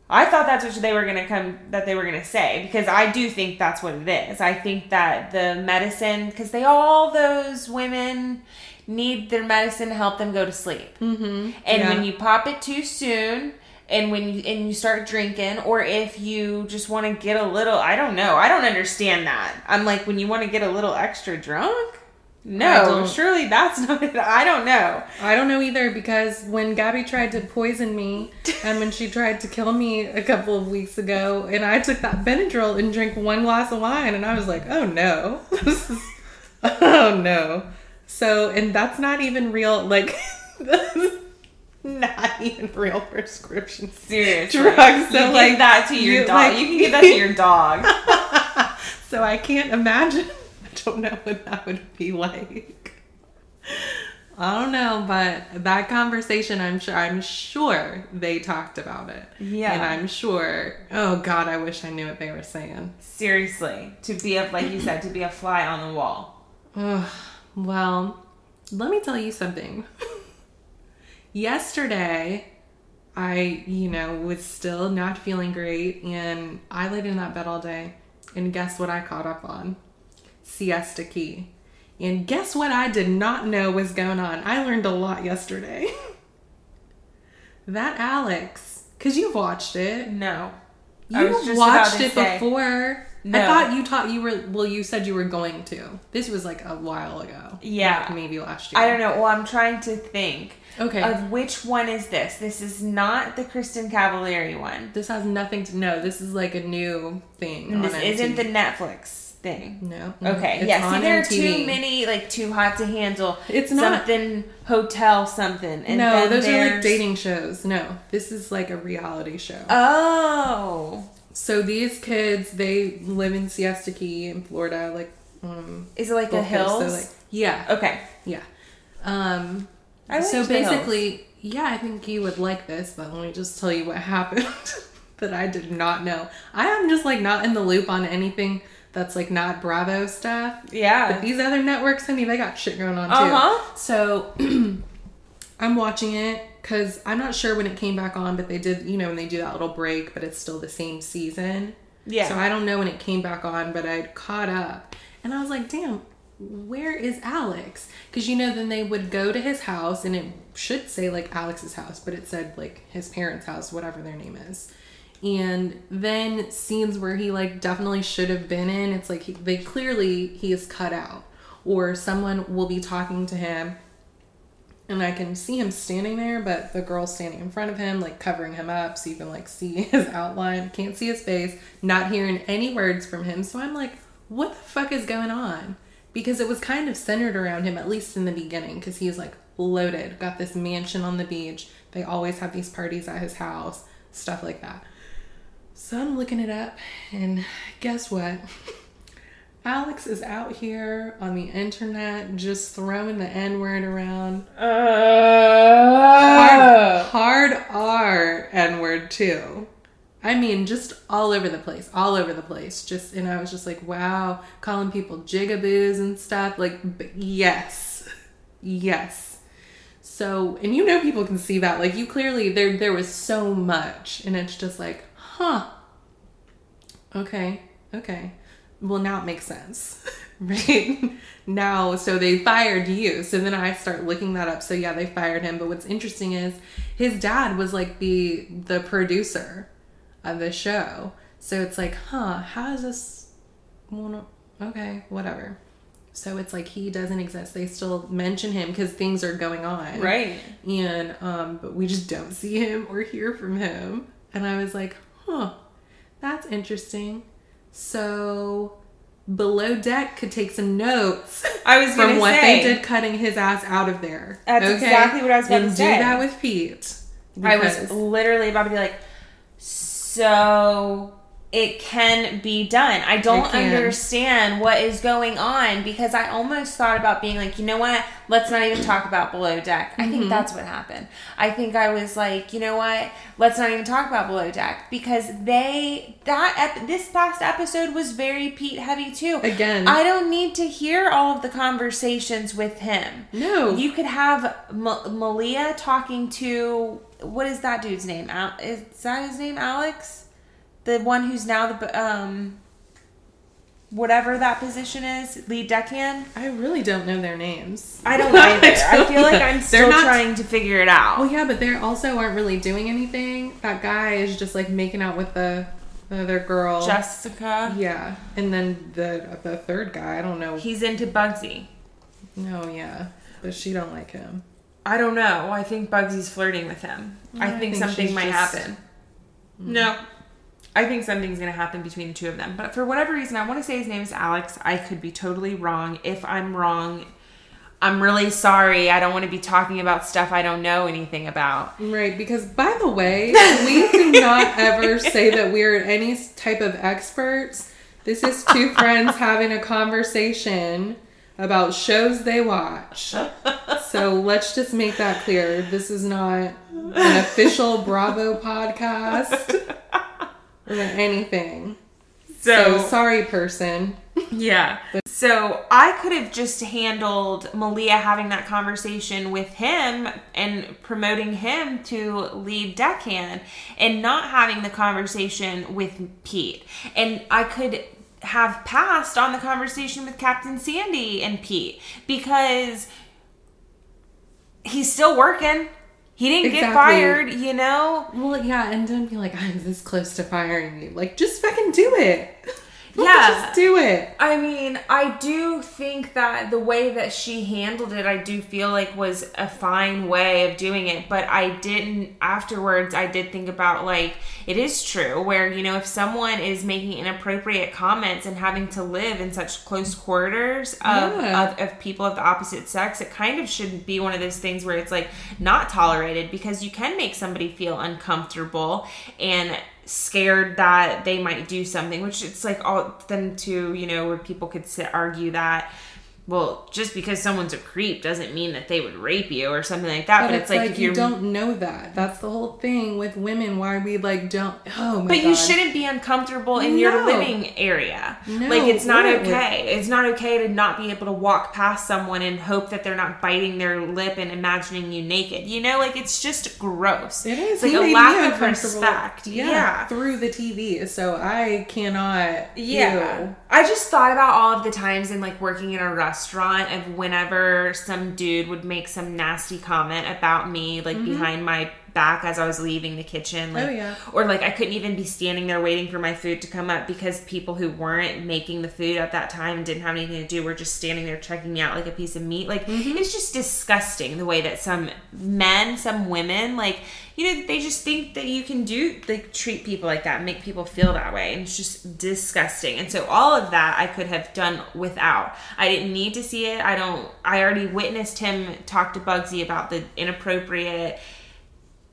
I thought that's what they were gonna come that they were gonna say because I do think that's what it is. I think that the medicine because they all those women need their medicine to help them go to sleep, Mm-hmm. and Yeah. when you pop it too soon. And when you and you start drinking, or if you just want to get a little, I don't know, I don't understand that. I'm like, when you want to get a little extra drunk, no, surely that's not. it. I don't know. I don't know either because when Gabby tried to poison me and when she tried to kill me a couple of weeks ago, and I took that Benadryl and drank one glass of wine, and I was like, oh no, oh no. So, and that's not even real, like, not even real prescription Seriously. Drugs, so, you give like, that to your you- dog. like- you can give that to your dog. So I can't imagine. I don't know what that would be like. I don't know, but that conversation, I'm sure, I'm sure they talked about it. Yeah. and I'm sure. Oh God, I wish I knew what they were saying. Seriously. To be a like you said, to be a fly on the wall. Ugh, well, let me tell you something. Yesterday, I, you know, was still not feeling great, and I laid in that bed all day. And guess what I caught up on? Siesta Key. And guess what I did not know was going on? I learned a lot yesterday. that Alex, because you've watched it. No. I You was just about watched it say. before No. I thought you taught you were well. You said you were going to. This was like a while ago. Yeah. Like maybe last year. I don't know. Well, I'm trying to think Okay. of which one is this. This is not the Kristin Cavallari one. this has nothing to. No, this is like a new thing. And this isn't the Netflix thing. No. Okay. It's yeah. See, there are MTV. too many like too hot to handle. It's not- something hotel something. And no, then those are like dating shows. No, this is like a reality show. Oh, so these kids, they live in Siesta Key in Florida, like um, is it like a Coast. So like, yeah, okay. yeah. Um, I liked so the Hills. basically, yeah, I think you would like this, but let me just tell you what happened that I did not know. I am just like not in the loop on anything that's like not Bravo stuff. But Yeah. these other networks, I mean, they got shit going on too. Uh-huh. So I'm watching it because I'm not sure when it came back on, but they did, you know, when they do that little break, but it's still the same season. Yeah. So I don't know when it came back on, but I'd caught up. And I was like, damn, where is Alex? Because, you know, then they would go to his house and it should say like Alex's house, but it said like his parents' house, whatever their name is. And then scenes where he like definitely should have been in, it's like he, they clearly he is cut out. Or someone will be talking to him and I can see him standing there, but the girl's standing in front of him, like covering him up, so you can like see his outline. Can't see his face. Not hearing any words from him. So I'm like, what the fuck is going on? Because it was kind of centered around him, at least in the beginning, because he's like loaded, got this mansion on the beach. They always have these parties at his house, stuff like that. So I'm looking it up, and guess what? Alex is out here on the internet just throwing the N word around. Uh, Hard, hard R N word too. I mean, just all over the place, all over the place. Just and I was just like, wow, calling people jigaboos and stuff. Like, yes, yes. So, and you know, people can see that. Like, you clearly there there was so much, and it's just like, huh. Okay, okay. Well, now it makes sense, right? now, so they fired you. So then I start looking that up. So yeah, they fired him. But what's interesting is his dad was like the the producer of the show. So it's like, huh, how is this? Well, okay, whatever. So it's like he doesn't exist. They still mention him because things are going on, right. and um, but we just don't see him or hear from him. And I was like, huh, that's interesting. So below deck could take some notes I was from what say. they did cutting his ass out of there. That's exactly what I was and to say. do that with Pete. I was literally about to be like, so it can be done. I don't understand what is going on because I almost thought about being like, you know what? Let's not even talk about below deck. I Mm-hmm. think that's what happened. I think I was like, you know what? Let's not even talk about below deck because they that ep- this past episode was very Pete heavy too. Again. I don't need to hear all of the conversations with him. No. You could have M- Malia talking to what is that dude's name? Al- is that his name? Alex, the one who's now the um, whatever that position is, lead deckhand. I really don't know their names. I don't either. I don't feel like. I'm still not- trying to figure it out. Well, yeah, but they also aren't really doing anything. That guy is just like making out with the, the other girl. Jessica, yeah, and then the the third guy, I don't know. he's into Bugsy. no, yeah, but she don't like him. I don't know. I think Bugsy's flirting with him. I, I think, think something might just- happen. No. I think something's going to happen between the two of them. But for whatever reason, I want to say his name is Alex. I could be totally wrong. If I'm wrong, I'm really sorry. I don't want to be talking about stuff I don't know anything about. Right, because by the way, we do not ever say that we're any type of experts. This is two friends having a conversation about shows they watch. So let's just make that clear. This is not an official Bravo podcast or anything. So, So, sorry, person. yeah. So I could have just handled Malia having that conversation with him and promoting him to lead deckhand and not having the conversation with Pete. And I could have passed on the conversation with Captain Sandy and Pete because he's still working. He didn't get fired, you know? Well, yeah, and don't be like, I'm this close to firing you. Like, just fucking do it. Yeah. just do it. I mean, I do think that the way that she handled it, I do feel like was a fine way of doing it. But I didn't, afterwards, I did think about like, it is true where, you know, if someone is making inappropriate comments and having to live in such close quarters of, Yeah. of, of people of the opposite sex, it kind of should be one of those things where it's like not tolerated because you can make somebody feel uncomfortable and scared that they might do something which it's like all then to you know where people could sit argue that well just because someone's a creep doesn't mean that they would rape you or something like that But, but, it's, it's, like, like, you don't know that. That's the whole thing with women. Why we like don't. Oh my but god. you shouldn't be uncomfortable in your living area. No, like it's not whatever. okay. It's not okay to not be able to walk past someone and hope that they're not biting their lip and imagining you naked. You know, like it's just gross. It is It's like a lack of respect. Yeah, yeah. through the TV. So I cannot. Yeah. ew. I just thought about all of the times in like working in a restaurant of whenever some dude would make some nasty comment about me, like mm-hmm. behind my back as I was leaving the kitchen. Like, Mm-hmm. Oh, yeah. Or like I couldn't even be standing there waiting for my food to come up because people who weren't making the food at that time and didn't have anything to do were just standing there checking me out like a piece of meat. Like Mm-hmm. it's just disgusting the way that some men, some women, like you know, they just think that you can do like treat people like that, make people feel that way, and it's just disgusting. And so all of that I could have done without. I didn't need to see it. I don't. I already witnessed him talk to Bugsy about the inappropriate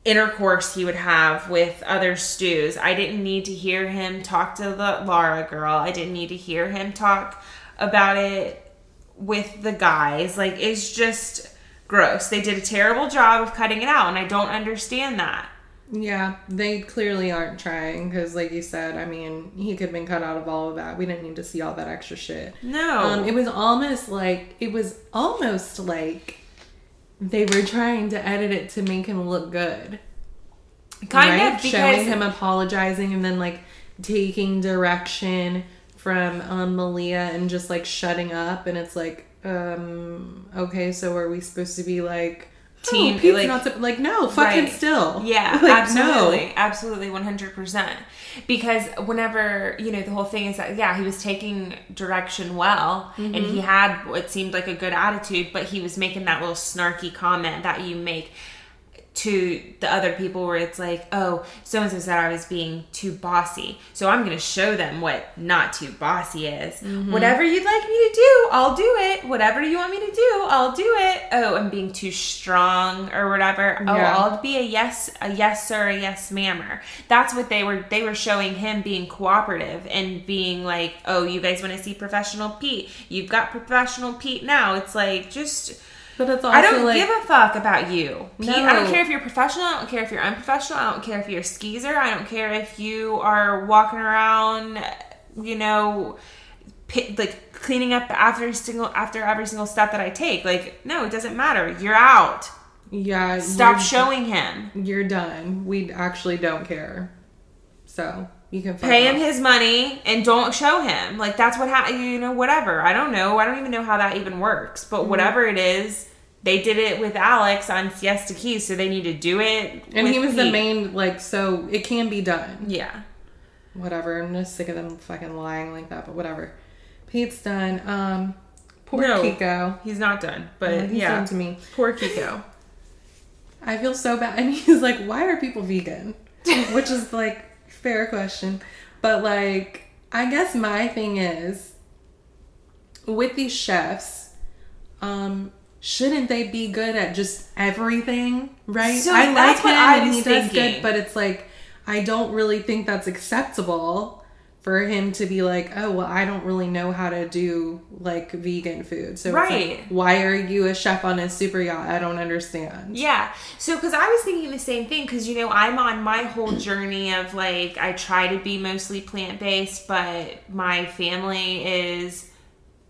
intercourse he would have with other stews. I didn't need to hear him talk to the Laura girl. I didn't need to hear him talk about it with the guys. Like it's just gross. They did a terrible job of cutting it out and I don't understand that. Yeah, they clearly aren't trying because, like you said, I mean, he could have been cut out of all of that. We didn't need to see all that extra shit. No. Um, it was almost like it was almost like they were trying to edit it to make him look good. kind right? of because showing him apologizing and then like taking direction from um, Malia and just like shutting up, and it's like, um, okay, so are we supposed to be like Team- oh, Pete's like- not like no, fucking Right. still, Yeah, Like, absolutely. Absolutely, 100%. Because whenever, you know, the whole thing is that, yeah, he was taking direction well and Mm-hmm. he had what seemed like a good attitude, but he was making that little snarky comment that you make to the other people where it's like, oh, so and so said I was being too bossy. So I'm going to show them what not too bossy is. Mm-hmm. Whatever you'd like me to do, I'll do it. Whatever you want me to do, I'll do it. Oh, I'm being too strong or whatever. Oh, I'll be a yes, a yes sir, a yes mammer. That's what they were. They were showing him being cooperative and being like, oh, you guys want to see professional Pete? You've got professional Pete now. It's like just. But it's also I don't like give a fuck about you. Pete, I don't care if you're professional. I don't care if you're unprofessional. I don't care if you're a skeezer. I don't care if you are walking around, you know, pi- like cleaning up after every single after every single step that I take. Like, no, it doesn't matter. You're out. yeah, Stop showing him. You're done. We actually don't care. So you can Pay him off. his money and don't show him. Like that's what ha- you know. Whatever. I don't know. I don't even know how that even works. But Mm-hmm. whatever it is, they did it with Alex on Siesta Key, so they need to do it. and with he was the main like so it can be done. Yeah. Whatever. I'm just sick of them fucking lying like that. But whatever. Pete's done. Um, poor No. Kiko. He's not done, but He's yeah, done to me. poor Kiko. I feel so bad. And he's like, why are people vegan? Which is like, fair question. But like, I guess my thing is with these chefs, um, shouldn't they be good at just everything? Right? So I like that's what him and he does thinking. good, but it's like I don't really think that's acceptable for him to be like, oh well, I don't really know how to do like vegan food. So it's like, Right. why are you a chef on a super yacht? I don't understand. Yeah. So, because I was thinking the same thing, because, you know, I'm on my whole journey of like, I try to be mostly plant based, but my family is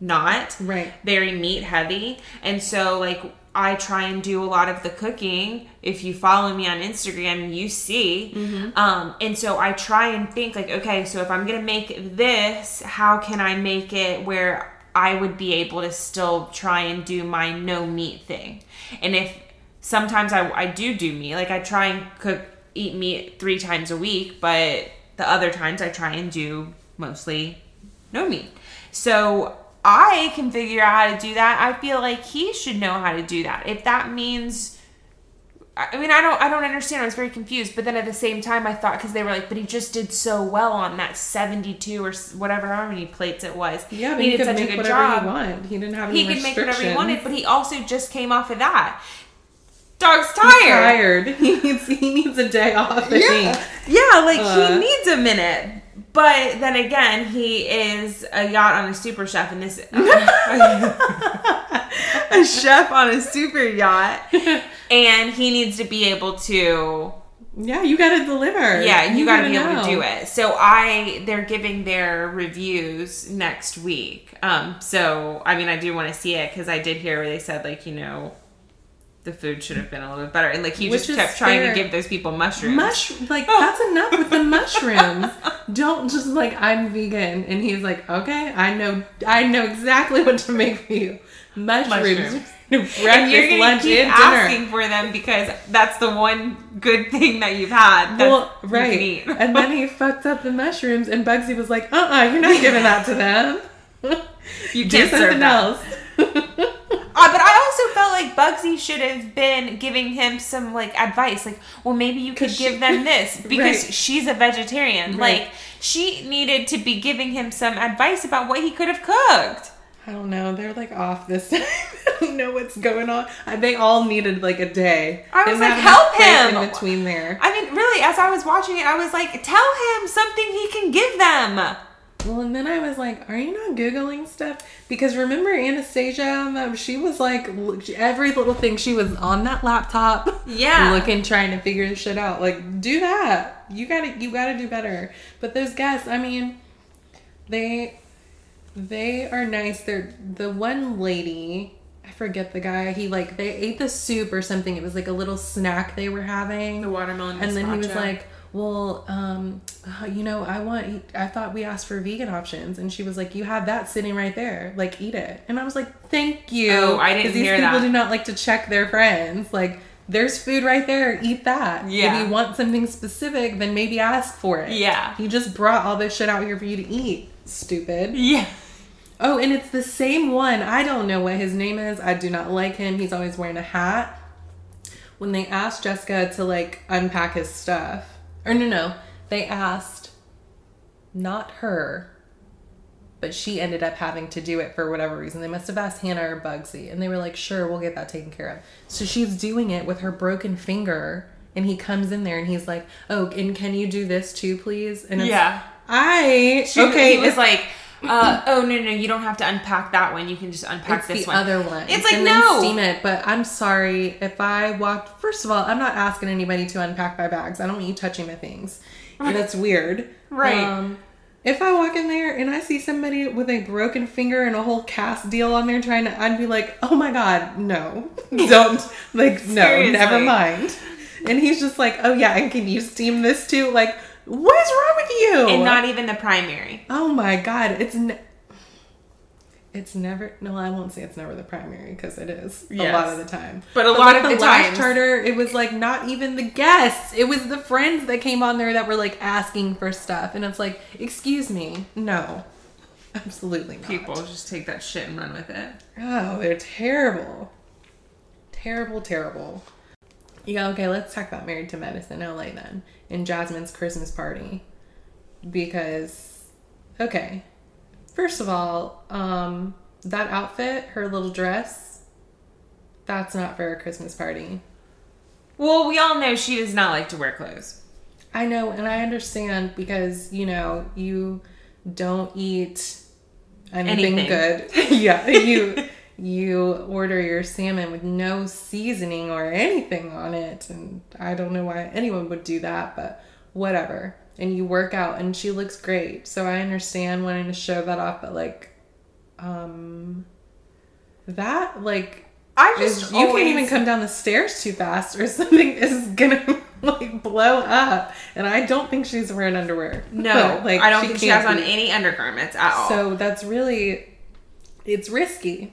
not. Right. Very meat heavy. And so, like, I try and do a lot of the cooking. If you follow me on Instagram, you see. Um, and so I try and think, like, okay, so if I'm going to make this, how can I make it where I would be able to still try and do my no meat thing? And if sometimes I, I do do meat, like, I try and cook, eat meat three times a week, but the other times I try and do mostly no meat. So I can figure out how to do that. I feel like he should know how to do that. If that means I mean, I don't, I don't understand. I was very confused, but then at the same time, I thought because they were like, but he just did so well on that seventy-two or whatever how many plates it was. Yeah, but he, did could such a make good whatever job. he wanted. He didn't have any He could make whatever he wanted, but he also just came off of that. Dog's He's tired. tired. He needs he needs a day off. I Yeah, think. yeah, like Uh. he needs a minute. But then again, he is a yacht on a super chef, and this a chef on a super yacht, and he needs to be able to Yeah, you got to deliver. yeah, you, got to be able to do it. So I, they're giving their reviews next week. Um, so I mean, I do want to see it because I did hear where they said like you know, the food should have been a little bit better, and like he Which just kept trying fair. to give those people mushrooms. Mush like that's enough with the mushrooms. Don't just like I'm vegan, and he's like, okay, I know, I know exactly what to make for you. Mushrooms, Mushrooms. breakfast, and you're gonna lunch, keep and dinner. asking for them because that's the one good thing that you've had. That Well, you right. can eat. and then he fucked up the mushrooms, and Bugsy was like, uh uh-uh, you're not giving that to them. you can't something else. Uh, but I also felt like Bugsy should have been giving him some like advice, like, well, maybe you could 'Cause give she- them this because Right. she's a vegetarian. Right. Like, she needed to be giving him some advice about what he could have cooked. I don't know. They're like off this time. I don't know what's going on. They all needed like a day. I was like, help him! in between there. I mean, really, as I was watching it, I was like, tell him something he can give them. Well, and then I was like, "Are you not googling stuff?" Because remember Anastasia? um, She was like every little thing. She was on that laptop, Yeah. looking, trying to figure this shit out. Like, do that. You gotta, you gotta do better. But those guests, I mean, they, they are nice. They're the one lady. I forget the guy. He like they ate the soup or something. It was like a little snack they were having. The watermelon And then he was like, "Well, um, you know, I want. I thought we asked for vegan options." And she was like, "You have that sitting right there. Like, eat it." And I was like, "Thank you." Oh, I didn't these hear people that. do not like to check their friends. Like, there's food right there. Eat that. Yeah. If you want something specific, then maybe ask for it. Yeah. He just brought all this shit out here for you to eat. Stupid. yeah. Oh, and it's the same one. I don't know what his name is. I do not like him. He's always wearing a hat. When they asked Jessica to like unpack his stuff, or no, no, they asked not her, but she ended up having to do it for whatever reason. They must have asked Hannah or Bugsy, and they were like, "Sure, we'll get that taken care of." So she's doing it with her broken finger, and he comes in there and he's like, "Oh, and can you do this too, please?" And it's, Yeah. I She, okay. He was like, uh, oh, no, no, you don't have to unpack that one. You can just unpack It's this the one. other one. It's like, and no. Steam it. But I'm sorry if I walked. First of all, I'm not asking anybody to unpack my bags. I don't want you touching my things. That's weird. Right. Um, if I walk in there and I see somebody with a broken finger and a whole cast deal on there trying to, I'd be like, oh my god, no, don't like, no, Seriously. never mind. And he's just like, oh yeah, and can you steam this too? Like, what is wrong with you? and not even the primary. Oh my god, it's ne- it's never no, I won't say it's never the primary because it is a lot of the time. But a lot like of the the last times- charter, it was like not even the guests; it was the friends that came on there that were like asking for stuff, and it's like, excuse me, no, absolutely not. People just take that shit and run with it. Oh, they're terrible, terrible, terrible. Yeah, okay, let's talk about Married to Medicine LA then, and Jazmine's Christmas party, because okay, first of all, um, that outfit, her little dress, that's not for a Christmas party. Well, we all know she does not like to wear clothes. I know, and I understand because you know you don't eat anything, Anything. good. yeah, you you order your salmon with no seasoning or anything on it, and I don't know why anyone would do that, but whatever. And you work out, and she looks great, so I understand wanting to show that off, but like, um, that like I just you always, can't even come down the stairs too fast or something is gonna like blow up. And i don't think she's wearing underwear. No, like I don't think she has on any undergarments at all. so that's really it's risky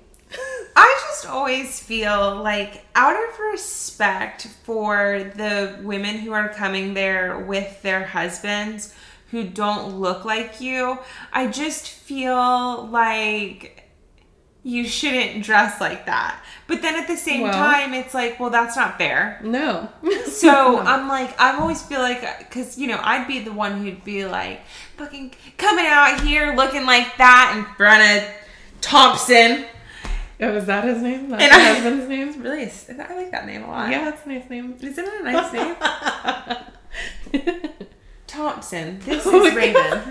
I just always feel like, out of respect for the women who are coming there with their husbands, who don't look like you, I just feel like you shouldn't dress like that. But then at the same Well- time, it's like, well, that's not fair. No. So I'm like, I always feel like, because you know, I'd be the one who'd be like, fucking coming out here looking like that and Brenna Thompson. Oh, is that his name? That's And I- husband's name? Really, I like that name a lot. Yeah, that's a nice name. Isn't it a nice name? Thompson. This Oh is my Raven.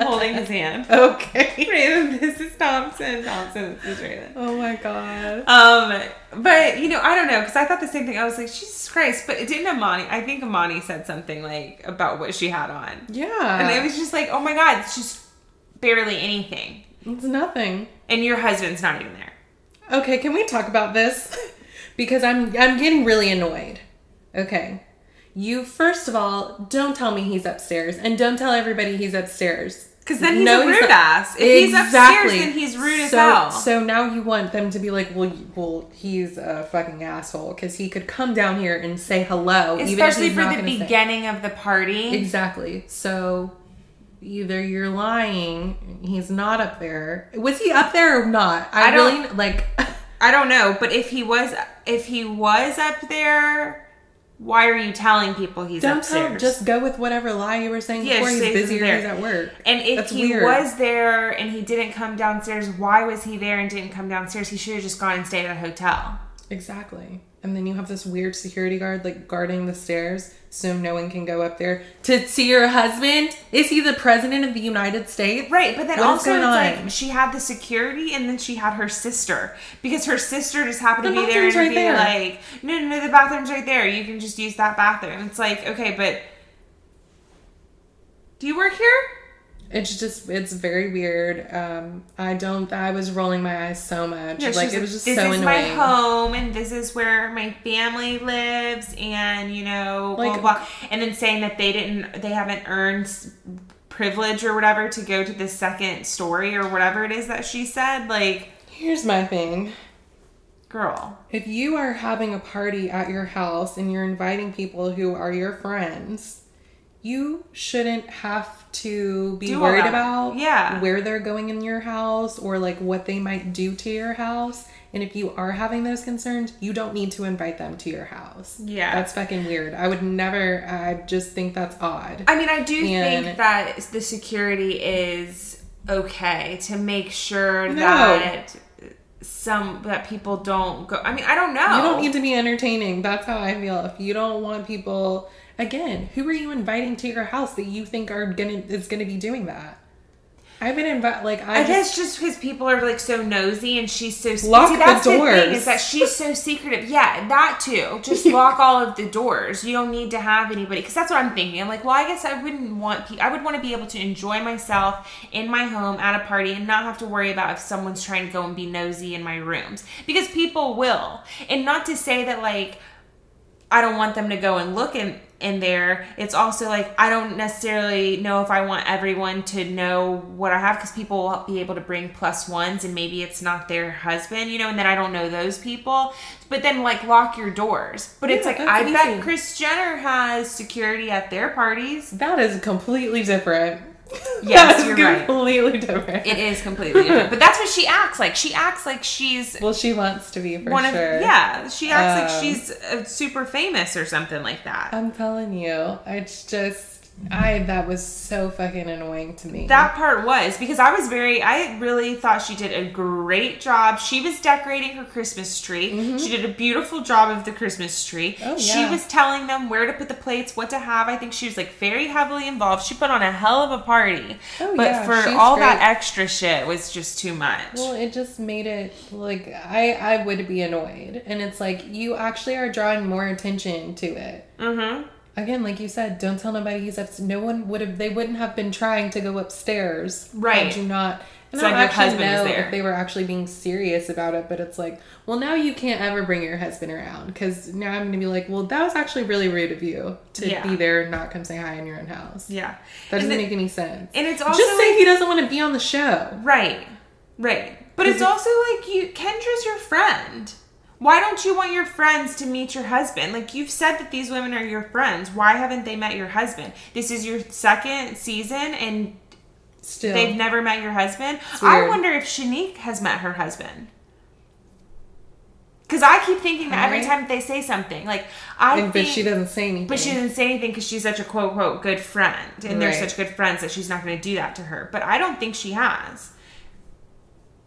Holding his hand. okay. Raven, this is Thompson. Thompson, this is Raven. Oh my god. Um, but you know, I don't know because I thought the same thing. I was like, Jesus Christ! But it didn't Imani. I think Imani said something like about what she had on, Yeah. and it was just like, oh my god, it's just barely anything, it's nothing. And your husband's not even there. Okay, can we talk about this? because I'm I'm getting really annoyed. Okay. You first of all, don't tell me he's upstairs and don't tell everybody he's upstairs. Because then he's No, a rude not- ass. If he's upstairs, then he's rude as so, hell. So now you want them to be like, well, well, he's a fucking asshole because he could come down here and say hello, even if Especially he's for not the gonna say- beginning of the party. Exactly. So either you're lying, he's not up there. Was he up there or not? I, I don't- really like. I don't know, but if he was, if he was up there, why are you telling people he's Don't upstairs? tell. Just go with whatever lie you were saying Yeah, before. He's busy or he's at work. And if That's he weird. was there and he didn't come downstairs, why was he there and didn't come downstairs? He should have just gone and stayed at a hotel. Exactly. And then you have this weird security guard like guarding the stairs so no one can go up there to see your husband. Is he the president of the United States? Right, but then What also it's like she had the security and then she had her sister because her sister just happened The to be there and right be there. like, no, no, no, the bathroom's right there. You can just use that bathroom. It's like, okay, but do you work here? It's just it's very weird. Um I don't I was rolling my eyes so much. Yeah, like it was just this so is annoying. my home and this is where my family lives and you know blah Like- blah, blah. and then saying that they didn't they haven't earned privilege or whatever to go to the second story or whatever it is that she said like Here's my thing. girl If you are having a party at your house and you're inviting people who are your friends, you shouldn't have to be Do worried about Yeah. where they're going in your house or like what they might do to your house. And if you are having those concerns, you don't need to invite them to your house. Yeah. That's fucking weird. I would never I just think that's odd. I mean I do And- think that the security is okay to make sure No. that some that people don't go I mean I don't know You don't need to be entertaining. That's how I feel. If you don't want people, again, who are you inviting to your house that you think are gonna is gonna be doing that? I've been invited. like I, I just, guess just because people are like so nosy and she's so Lock see, the that's thing doors. is that she's so secretive. Yeah, that too. Just lock all of the doors. You don't need to have anybody because that's what I'm thinking. I'm like, well, I guess I wouldn't want. Pe- I would want to be able to enjoy myself in my home at a party and not have to worry about if someone's trying to go and be nosy in my rooms because people will. And not to say that like I don't want them to go and look in in there. It's also like I don't necessarily know if I want everyone to know what I have because people will be able to bring plus ones and maybe it's not their husband, you know, and then I don't know those people. But then like lock your doors. But it's like I easy. bet Kris Jenner has security at their parties. that is completely different. Yes, you're right. completely different. It is completely different. But that's what she acts like. She acts like she's well, she wants to be for one sure. of yeah, she acts like Um, she's uh, super famous or something like that. I'm telling you, it's just I that was so fucking annoying to me. That part was because I was very, I really thought she did a great job. She was decorating her Christmas tree. She did a beautiful job of the Christmas tree. Mm-hmm. Oh, She was telling them where to put the plates, what to have. I think she was like very heavily involved. She put on a hell of a party. Oh, but yeah, for she's all that extra shit was just too much. Well, it just made it like I I would be annoyed, and it's like you actually are drawing more attention to it. mm-hmm. Again, like you said, don't tell nobody he's up. No one would have. They wouldn't have been trying to go upstairs. Right. Do not. And So I don't your actually husband is know there. if they were actually being serious about it, but it's like, well, now you can't ever bring your husband around because now I'm gonna be like, well, that was actually really rude of you to Yeah. be there and not come say hi in your own house. Yeah. That doesn't make any sense. And it's also Just say he doesn't want to be on the show. Right. Right. But it's also like you Kendra's your friend. Why don't you want your friends to meet your husband? Like you've said that these women are your friends. Why haven't they met your husband? This is your second season and Still, they've never met your husband. I wonder if Shanique has met her husband. Because I keep thinking that every time they say something, like I and, think, but she doesn't say anything. but she doesn't say anything because she's such a quote quote good friend, and they're Right. such good friends that she's not going to do that to her. But I don't think she has.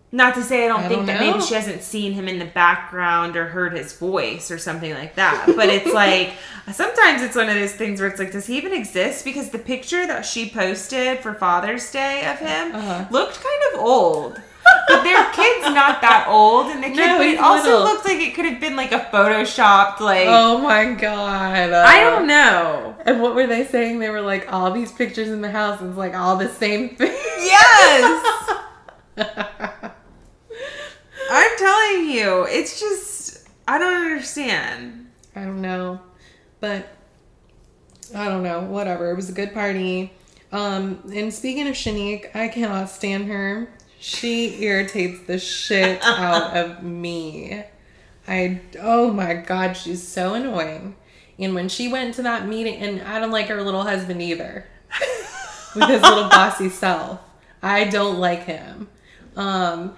Not to say I don't I think don't that maybe she hasn't seen him in the background or heard his voice or something like that. But it's like sometimes it's one of those things where it's like, does he even exist? Because the picture that she posted for Father's Day of him Uh-huh. looked kind of old. But their kid's not that old, and the kid No, but it also little. looked like it could have been like a photoshopped like oh my god! I don't know. And what were they saying? They were like, all these pictures in the house is like all the same thing. Yes. I'm telling you, it's just I don't understand. I don't know, but I don't know. Whatever. It was a good party. Um, and speaking of Shanique, I cannot stand her. She irritates the shit out of me. I oh my god, she's so annoying. And when she went to that meeting, and I don't like her little husband either, with his little bossy self. I don't like him. Um,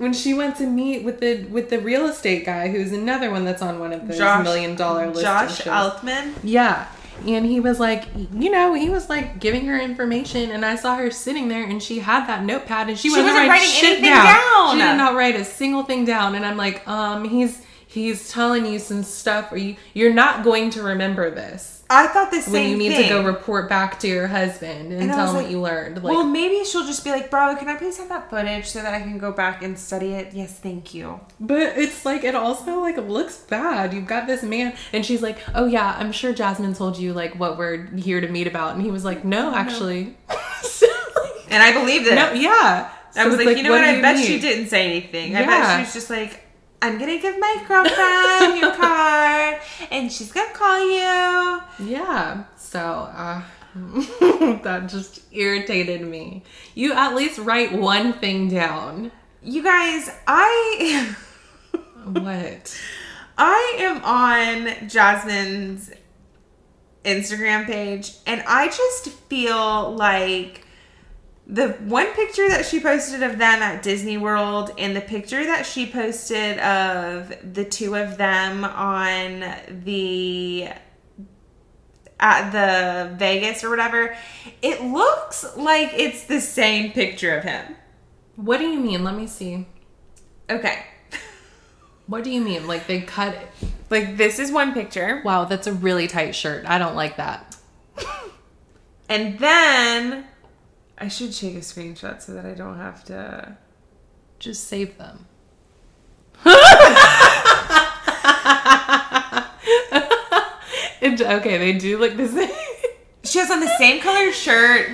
when she went to meet with the with the real estate guy, who's another one that's on one of those Josh- million dollar listing Josh. Altman. Yeah. And he was like, you know, he was like giving her information, and I saw her sitting there, and she had that notepad, and she, She wasn't, writing, shit anything down. down. She did not write a single thing down, and I'm like, um, he's he's telling you some stuff, or you you're not going to remember this I thought the same when you need thing. to go report back to your husband and, And tell him like, what you learned. Like, well, maybe she'll just be like, "Bro, can I please have that footage so that I can go back and study it?" Yes, thank you. But it's like it also like looks bad. You've got this man, and she's like, "Oh yeah, I'm sure Jazmine told you like what we're here to meet about," and he was like, "No, actually." So, like, And I believed it. no, yeah. I was it's like, you know what? do I bet need? she didn't say anything. I bet she was just like, I'm gonna give my girlfriend your card, and she's gonna call you. Yeah. So uh, that just irritated me. You at least write one thing down. You guys, I What? I am on Jazmine's Instagram page, and I just feel like the one picture that she posted of them at Disney World and the picture that she posted of the two of them on the at the Vegas or whatever, it looks like it's the same picture of him. What do you mean? Let me see. Okay. What do you mean? Like they cut it? Like this is one picture. Wow, that's a really tight shirt. I don't like that. And then I should take a screenshot so that I don't have to. Just save them. It- okay, they do look the same. She has on the same colored shirt.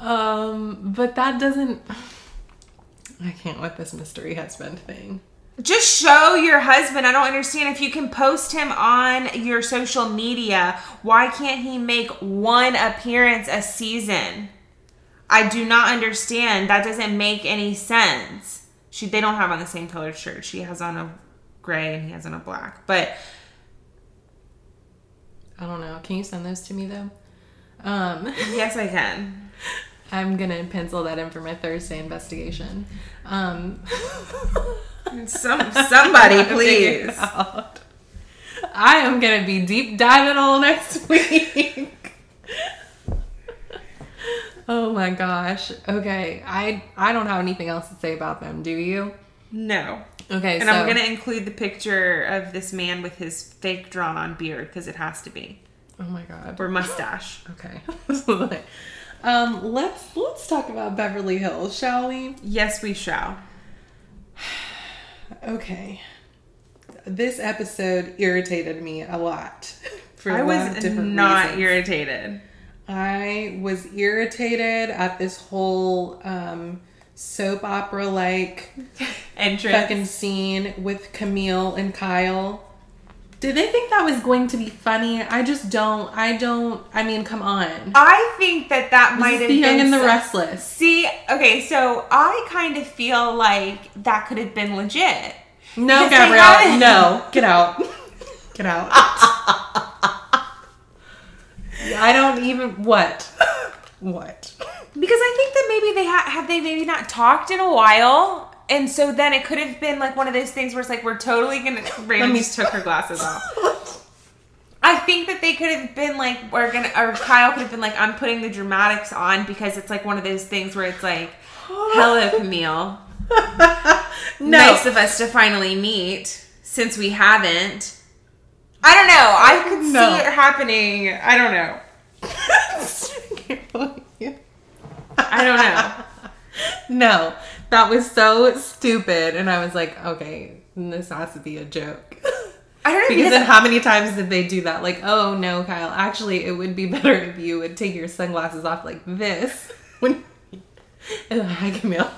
Um, but that doesn't. I can't with this mystery husband thing. Just show your husband. I don't understand if you can post him on your social media. Why can't he make one appearance a season? I do not understand. That doesn't make any sense. She they don't have on the same colored shirt. She has on a gray and he has on a black. But I don't know. Can you send those to me though? Um, yes, I can. I'm gonna pencil that in for my Thursday investigation. Um, Some somebody, please. I am gonna be deep diving all next week. Oh my gosh. Okay, I I don't have anything else to say about them. Do you? No. Okay, And so I'm gonna include the picture of this man with his fake drawn on beard because it has to be oh my god. or mustache. Okay. um, let's let's talk about Beverly Hills, shall we? Yes, we shall. Okay. This episode irritated me a lot. For I was not reasons. irritated. I was irritated at this whole um, soap opera like Entrance. fucking scene with Camille and Kyle. Did they think that was going to be funny? I just don't. I don't. I mean, come on. I think that that might have the been Young and the some- Restless. See, okay, so I kind of feel like that could have been legit No, Gabrielle. No, get out. Get out. I don't even. What? What? Because I think that maybe they ha- have they maybe not talked in a while, and so then it could have been like one of those things where it's like we're totally gonna. Me- just took her glasses off. I think that they could have been like we're gonna or Kyle could have been like I'm putting the dramatics on because it's like one of those things where it's like, hello Camille, No. nice of us to finally meet since we haven't. I don't know. I could No. see it happening. I don't know. I don't know. No, that was so stupid, and I was like, okay, this has to be a joke. I don't know Because then, how many times did they do that? Like, oh no, Kyle. Actually, it would be better if you would take your sunglasses off like this. When, and hi, Camille.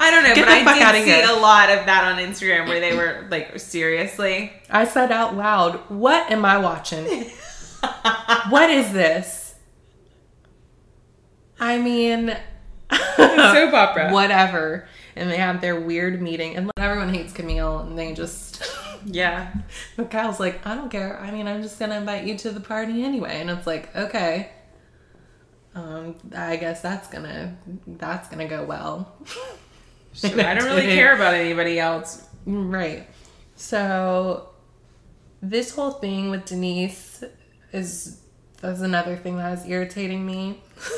I don't know, Get but I did see here. a lot of that on Instagram where they were like, seriously. I said out loud, "What am I watching? what is this?" I mean, Soap opera. whatever. And they have their weird meeting, and everyone hates Camille, and they just. Yeah. But Kyle's like, I don't care. I mean, I'm just gonna invite you to the party anyway. And it's like, okay. Um, I guess that's gonna that's gonna go well. I don't really care about anybody else. Right. So this whole thing with Denise is that's another thing that is irritating me.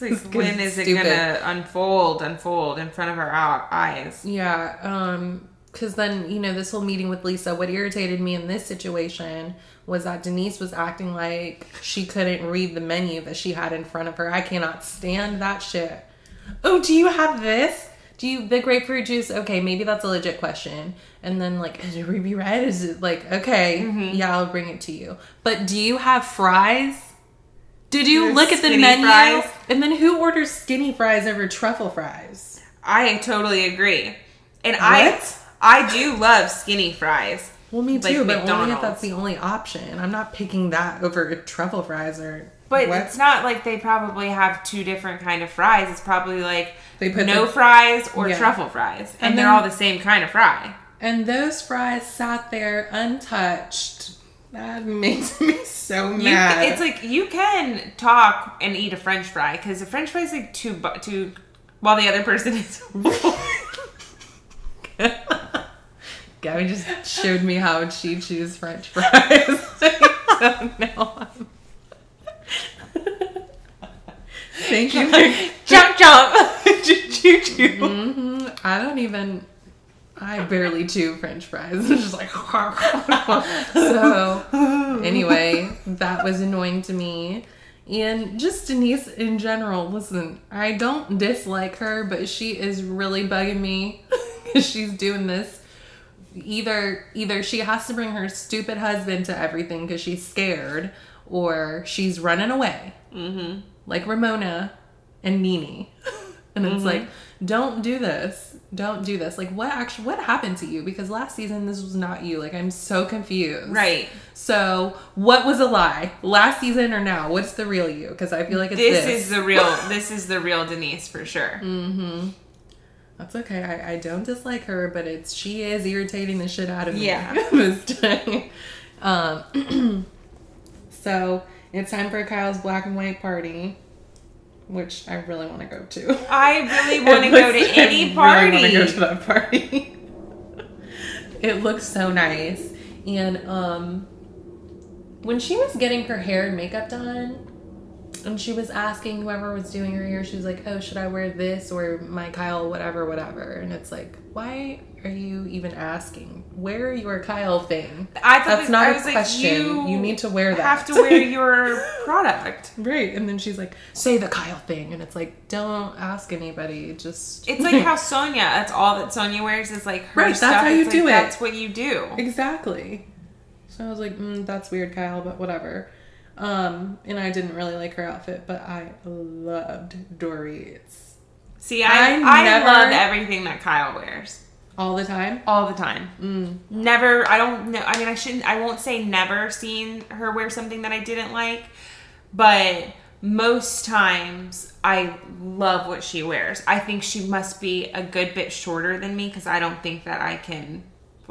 It's like, when is it gonna unfold, unfold in front of our eyes? Yeah, um, because then you know this whole meeting with Lisa. What irritated me in this situation was that Denise was acting like she couldn't read the menu that she had in front of her. I cannot stand that shit. Oh, do you have this? Do you the grapefruit juice? Okay, maybe that's a legit question. And then like, is it ruby red? Is it like okay? Mm-hmm. Yeah, I'll bring it to you. But do you have fries? Did you look at the menu? fries. And then who orders skinny fries over truffle fries? I totally agree. And What? I I do love skinny fries. Well, me Like too, but only if that's the only option. I'm not picking that over truffle fries or. But what? it's not like they probably have two different kind of fries. It's probably like They put no the- fries or Yeah. truffle fries, and, And they're then- all the same kind of fry. And those fries sat there untouched. That makes me so You, mad. it's like you can talk and eat a French fry because a French fry is like two two, while the other person is. Gabby just showed me how she chews French fries. I don't know. Thank you. For, jump jump. Choo, choo. Mhm. I don't even. I barely chew French fries. It's just like. so, anyway, that was annoying to me. And just Denise in general, listen, I don't dislike her, but she is really bugging me because she's doing this. Either either she has to bring her stupid husband to everything because she's scared, or she's running away Mm-hmm. Like Ramona and Nini. And it's like, don't do this. Don't do this. Like what actually what happened to you? Because last season this was not you. Like I'm so confused. Right. So what was a lie? Last season or now? What's the real you? Because I feel like it's This, this. is the real. This is the real Denise for sure. Mm-hmm. That's okay. I, I don't dislike her, but it's she is irritating the shit out of me. Yeah. this time. Um, so it's time for Kyle's black and white party, which I really want to go to. I really want to go to any I party. Really want to go to that party. it looks so nice, and um, when she was getting her hair and makeup done, and she was asking whoever was doing her hair, she was like, "Oh, should I wear this or my Kyle, whatever, whatever?" And it's like, why are you even asking? Wear your Kyle thing. I thought That's that- not I a was like, question. you, need to wear that. have to wear your product. Right, and then she's like, "Say the Kyle thing," and it's like, "Don't ask anybody. Just It's like how Sonja. That's all that Sonja wears is like her Right, that's stuff. how you It's do like, it. That's what you do. exactly." So I was like, mm, "That's weird, Kyle," but whatever. Um, and I didn't really like her outfit, but I loved Dorit's See, I I I, never- love everything that Kyle wears all the time. all the time. Mm. Never. I don't know. I mean, I shouldn't. I won't say never seen her wear something that I didn't like, but most times I love what she wears. I think she must be a good bit shorter than me because I don't think that I can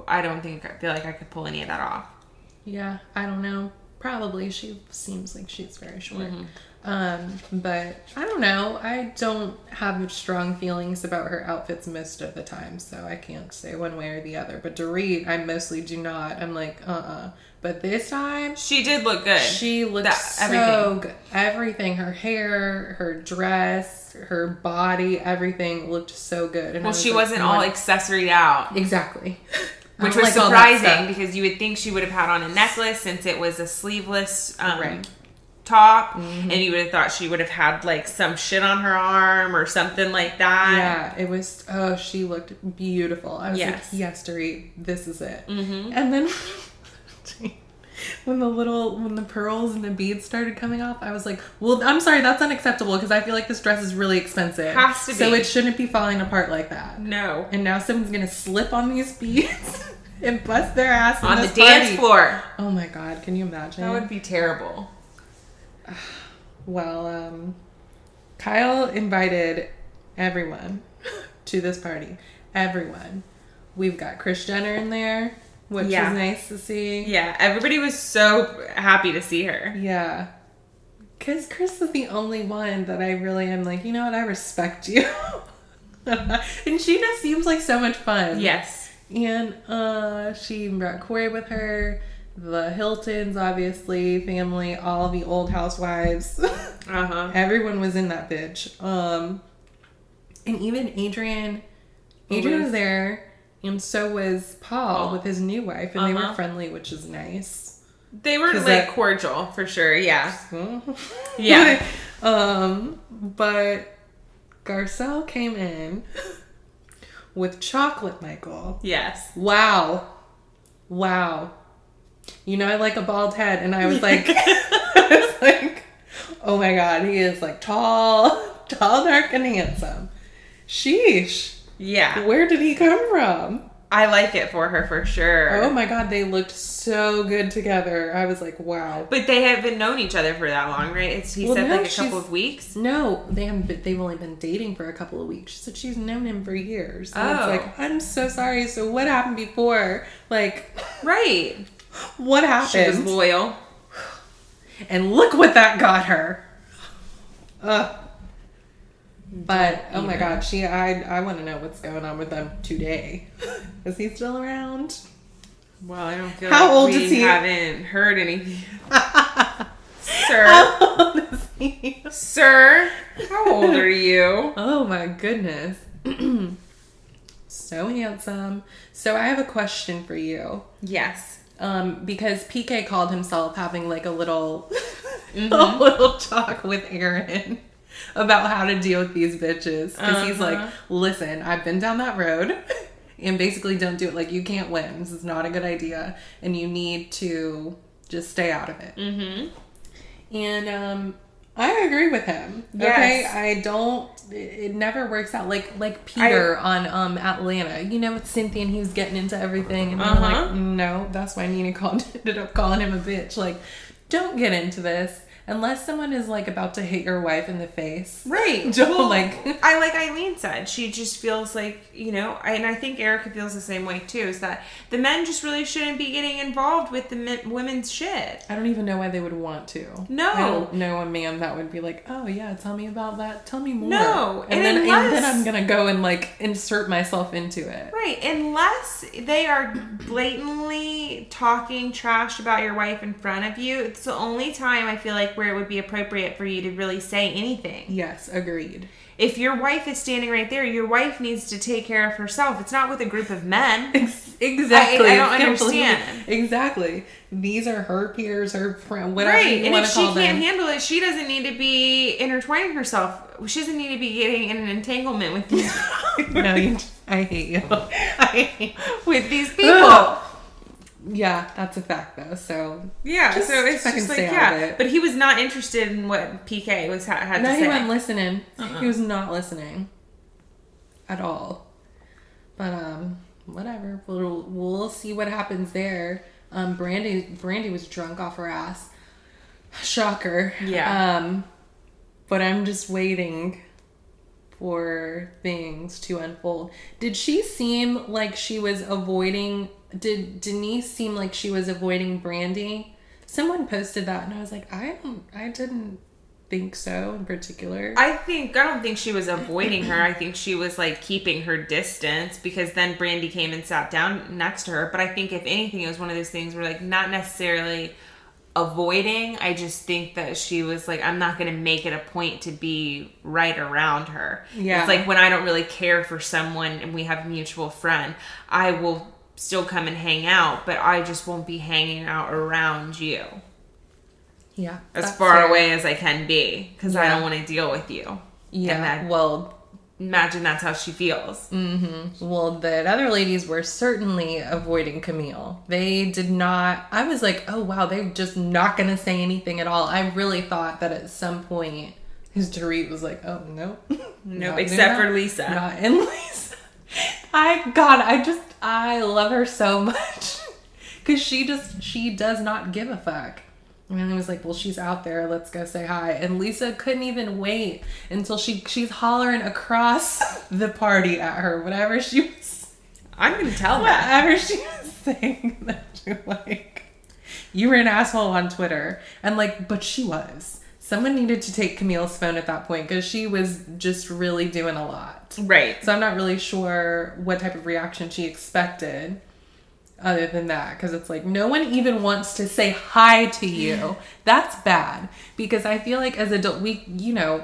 I don't think I feel like I could pull any of that off. Yeah, I don't know. Probably she seems like she's very short. Mm-hmm. Um, but I don't know. I don't have strong feelings about her outfits most of the time, so I can't say one way or the other. But Dorit, I mostly do not. I'm like, uh uh But this time, She did look good. she looked That- so everything. good. Everything, her hair, her dress, her body, everything looked so good. And well, was she like, wasn't "Oh all accessoried out. exactly. Which was like surprising because you would think she would have had on a necklace since it was a sleeveless um, Right. Mm-hmm. top, and you would have thought she would have had like some shit on her arm or something like that. Yeah, it was. Oh, she looked beautiful. I was Yes. like, yes, Dorit, this is it. Mm-hmm. And then when the little, when the pearls and the beads started coming off, I was like, well, I'm sorry, that's unacceptable because I feel like this dress is really expensive. Has to So it shouldn't be falling apart like that. No. And now someone's gonna slip on these beads and bust their ass On the dance party. floor. Oh my god, can you imagine? That would be terrible. Well, um, Kyle invited everyone to this party. Everyone. We've got Kris Jenner in there, which Yeah. was nice to see. Yeah, everybody was so happy to see her. Yeah. Because Kris is the only one that I really am like, you know what, I respect you. and she just seems like so much fun. Yes. And uh, she brought Corey with her. The Hiltons, obviously, family, all the old housewives. Uh huh. Everyone was in that bitch. Um, and even Adrienne, Adrienne was there, and so was Paul Paul. with his new wife, and they were Uh-huh. friendly, which is nice. They were like that- cordial for sure. Yeah. yeah. Yeah. um, but Garcelle came in with chocolate, Michael. Yes. Wow, wow. You know, I like a bald head, and I was like, I was like, oh my god, he is like tall, tall, dark, and handsome. Sheesh, Yeah. where did he come from? I like it for her for sure. Oh my god, they looked so good together. I was like, wow. But they haven't known each other for that long, right? It's he Well, said no, like a couple of weeks. No, they haven't. Been, they've only been dating for a couple of weeks. She said she's known him for years. And Oh. it's like, oh. I'm so sorry. So what happened before? Like, Right. what She was happened? loyal. and look what that got her. Ugh. But oh my god, she I I want to know what's going on with them today. Is he still around? Well, I don't feel How like old we is he? haven't heard anything. Sir. How old is he? Sir, how old are you? Oh my goodness. so handsome. So I have a question for you. Yes. Um, because PK called himself having like a little Mm-hmm. a little talk with Aaron about how to deal with these bitches. Because he's Uh-huh. like, listen, I've been down that road and basically don't do it. Like you can't win. This is not a good idea. And you need to just stay out of it. Mm-hmm. And um I agree with him. Yes. Okay, I don't. It, never works out. Like like Peter on um Atlanta. You know, with Cynthia, and he was getting into everything, and Uh-huh. like, no, that's why NeNe called ended up calling him a bitch. Like, don't get into this unless someone is like about to hit your wife in the face. Right. Don't Well, like. I like Eileen said. She just feels like you know, and I think Erika feels the same way too. Is that the men just really shouldn't be getting involved with the men, women's shit. I don't even know why they would want to. No. I don't know a man that would be like, "Oh yeah, tell me about that. Tell me more." No, and, and then and then I'm gonna go and like insert myself into it. Right, unless they are blatantly talking trash about your wife in front of you, it's the only time I feel like where it would be appropriate for you to really say anything. Yes, agreed. If your wife is standing right there, your wife needs to take care of herself. It's not with a group of men. Exactly. I- I don't completely- understand. Exactly. These are her peers, her friend, whatever Right, you and if she can't them. handle it, she doesn't need to be intertwining herself. She doesn't need to be getting in an entanglement with these no, you, I hate you. I hate with these people. Yeah, that's a fact though. So Yeah, Just so it's just like yeah, it. but he was not interested in what PK was ha- had no, to he say. wasn't listening. Uh-uh. He was not listening at all. But um, whatever. We'll we'll see what happens there. Um, Brandi Brandi was drunk off her ass. Shocker. Yeah. Um, but I'm just waiting for things to unfold. Did she seem like she was avoiding did Denise seem like she was avoiding Brandi? Someone posted that, and I was like, I don't, I didn't think so in particular. I think I don't think she was avoiding her. I think she was like keeping her distance because then Brandi came and sat down next to her. But I think if anything, it was one of those things where like not necessarily avoiding. I just think that she was like, I'm not going to make it a point to be right around her. Yeah. It's like when I don't really care for someone and we have a mutual friend, I will still come and hang out, but I just won't be hanging out around you yeah, as far fair. away as I can be because I don't want to deal with you. Yeah, that- well, Imagine that's how she feels. Mm-hmm. Well, the other ladies were certainly avoiding Camille. They did not. I was like, oh wow, they're just not going to say anything at all. I really thought that at some point, his Dorit was like, oh nope, Nope, except for. Lisa. Not in Lisa. I God, I just I love her so much because she just she does not give a fuck. And I was like, well, she's out there. Let's go say hi. And Lisa couldn't even wait until she she's hollering across the party at her, whatever she was, I'm gonna tell whatever she was saying. That you're like, you were an asshole on Twitter, and like, but she was. Someone needed to take Camille's phone at that point because she was just really doing a lot. Right. So I'm not really sure what type of reaction she expected other than that because it's like no one even wants to say hi to you. That's bad because I feel like as adult we you know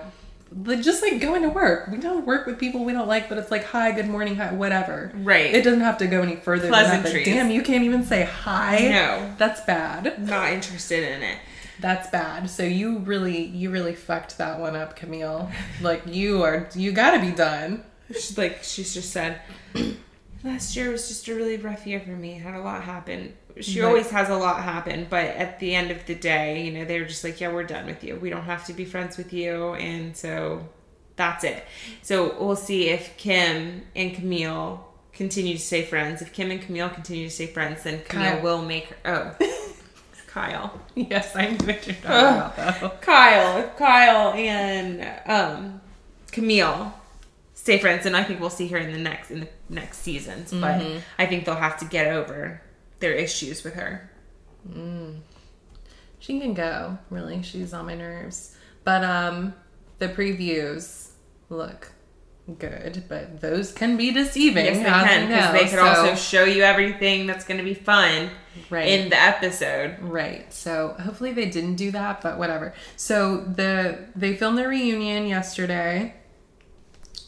just like going to work. We don't work with people we don't like, but it's like hi, good morning, hi, whatever. Right. It doesn't have to go any further than that. But damn, you can't even say hi. No. That's bad. Not interested in it. That's bad. So you really you really fucked that one up, Camille. Like you are you got to be done. She's like she's just said last year was just a really rough year for me. Had a lot happen. She always has a lot happen, but at the end of the day, you know, they were just like, "Yeah, we're done with you. We don't have to be friends with you," and so that's it. So we'll see if Kim and Camille continue to stay friends. If Kim and Camille continue to stay friends, then Camille Kyle. will make her. Oh, Kyle. Yes, I knew what you're talking about though. Kyle, Kyle and um, Camille stay friends, and I think we'll see her in the next in the next seasons. But I think they'll have to get over their issues with her. She can go, really. She's on my nerves. But um the previews look good, but those can be deceiving. Yes, they can because they could so- also show you everything that's going to be fun Right. in the episode. Right. So hopefully they didn't do that, but whatever. So the they filmed their reunion yesterday.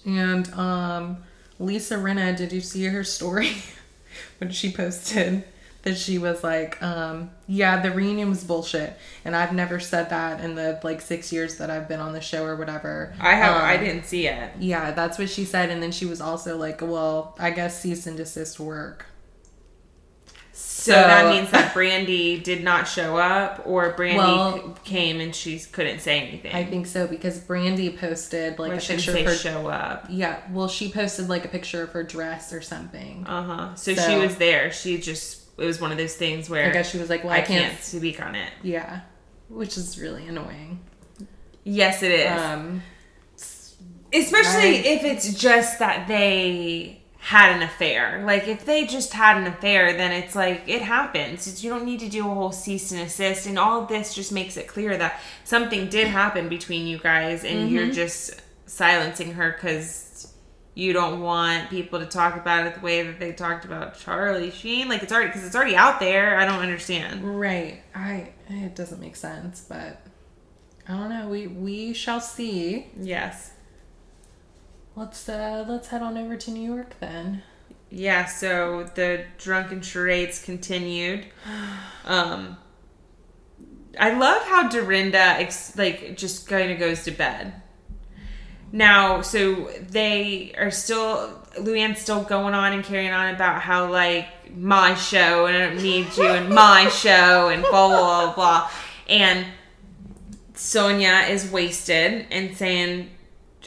And um Lisa Rinna, did you see her story when she posted that she was like, um, yeah, the reunion was bullshit. And I've never said that in the like six years that I've been on the show or whatever. I have. Um, I didn't see it. Yeah, that's what she said. And then she was also like, well, I guess cease and desist work. So, that means that Brandi did not show up, or Brandi Well- came and she couldn't say anything. I think so because Brandi posted like Or a picture say of her. show up. Yeah, well, she posted like a picture of her dress or something. Uh huh. So, So- she was there. She just it was one of those things where I guess she was like, well, I I, can't. can't speak on it. Yeah, which is really annoying. Yes, it is. Um, Especially I- if it's just that they had an affair. Like if they just had an affair, then it's like it happens. It's, you don't need to do a whole cease and assist, and all of this just makes it clear that something did happen between you guys, and you're mm-hmm. just silencing her because you don't want people to talk about it the way that they talked about Charlie Sheen. Like it's already because it's already out there. I don't understand. right. I it doesn't make sense, but I don't know. We we shall see. Yes. Let's uh let's head on over to New York then. Yeah, so the drunken charades continued. Um, I love how Dorinda ex- like just kind of goes to bed. Now, so they are still Luann's still going on and carrying on about how like my show and I don't need you and my show and blah blah blah blah. And Sonja is wasted and saying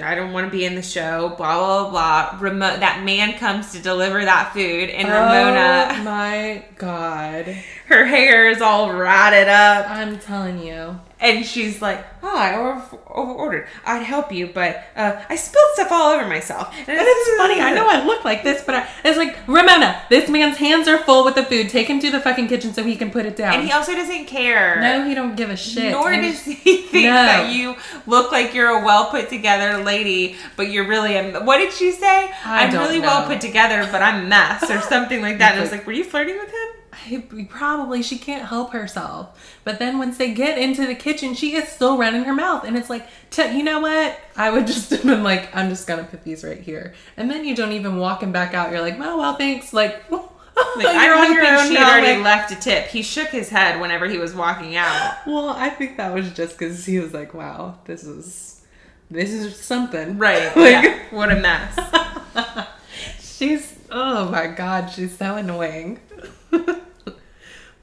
I don't want to be in the show, blah blah blah. Remote that man comes to deliver that food, and Oh Ramona, my god. her hair is all ratted up. I'm telling you. And she's like, "Oh, I over ordered. I'd help you, but uh, I spilled stuff all over myself." And And it's funny. I know I look like this, but I, it's like Ramona. This man's hands are full with the food. Take him to the fucking kitchen so he can put it down. And he also doesn't care. no, he don't give a shit. Nor And does he think No. that you look like you're a well put together lady, but you're really a. What did she say? I am really well put together, but I'm a mess or something like that. And I was like, were you flirting with him? I, probably she can't help herself. But then once they get into the kitchen, she is still running her mouth, and it's like, you know what? I would just have been like, I'm just gonna put these right here, and then you don't even walk him back out. You're like, oh well, thanks. Like, oh, Like, you're I'm on your hoping she had already like- left a tip. He shook his head whenever he was walking out. well, I think that was just because he was like, wow, this is this is something, Right. Like- yeah. What a mess. she's oh my god, she's so annoying.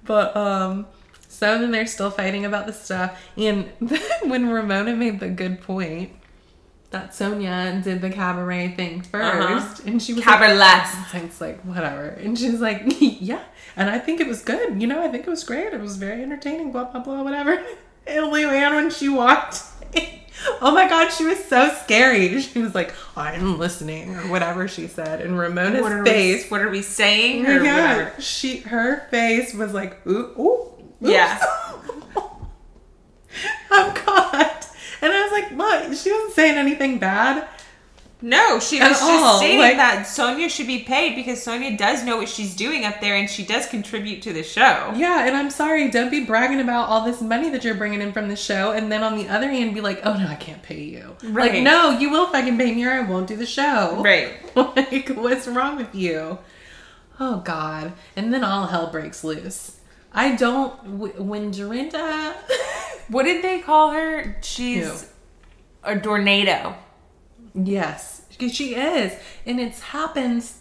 But um so then they're still fighting about the stuff. And when Ramona made the good point that Sonja did the cabaret thing 1st Uh-huh. and she was Cabaret. like, it's like whatever. And she's like, yeah. And I think it was good. You know, I think it was great. It was very entertaining, blah blah blah, whatever. And Luann when she walked Oh my god, she was so scary. She was like, I'm listening, or whatever she said. And Ramona's What are, face we, what are we saying? Oh Or God. whatever. She her face was like ooh ooh. oops. Yeah. Oh I'm caught. And I was like, what? She wasn't saying anything bad. No, she At was just all, stating like- that Sonja should be paid because Sonja does know what she's doing up there and she does contribute to the show. Yeah, and I'm sorry, don't be bragging about all this money that you're bringing in from the show, and then on the other hand, be like, oh no, I can't pay you. Right. Like, no, you will fucking pay me or I won't do the show. Right. like, what's wrong with you? Oh God! And then all hell breaks loose. I don't. w- When Dorinda, What did they call her? She's a tornado. Yes, she is, and it's happens.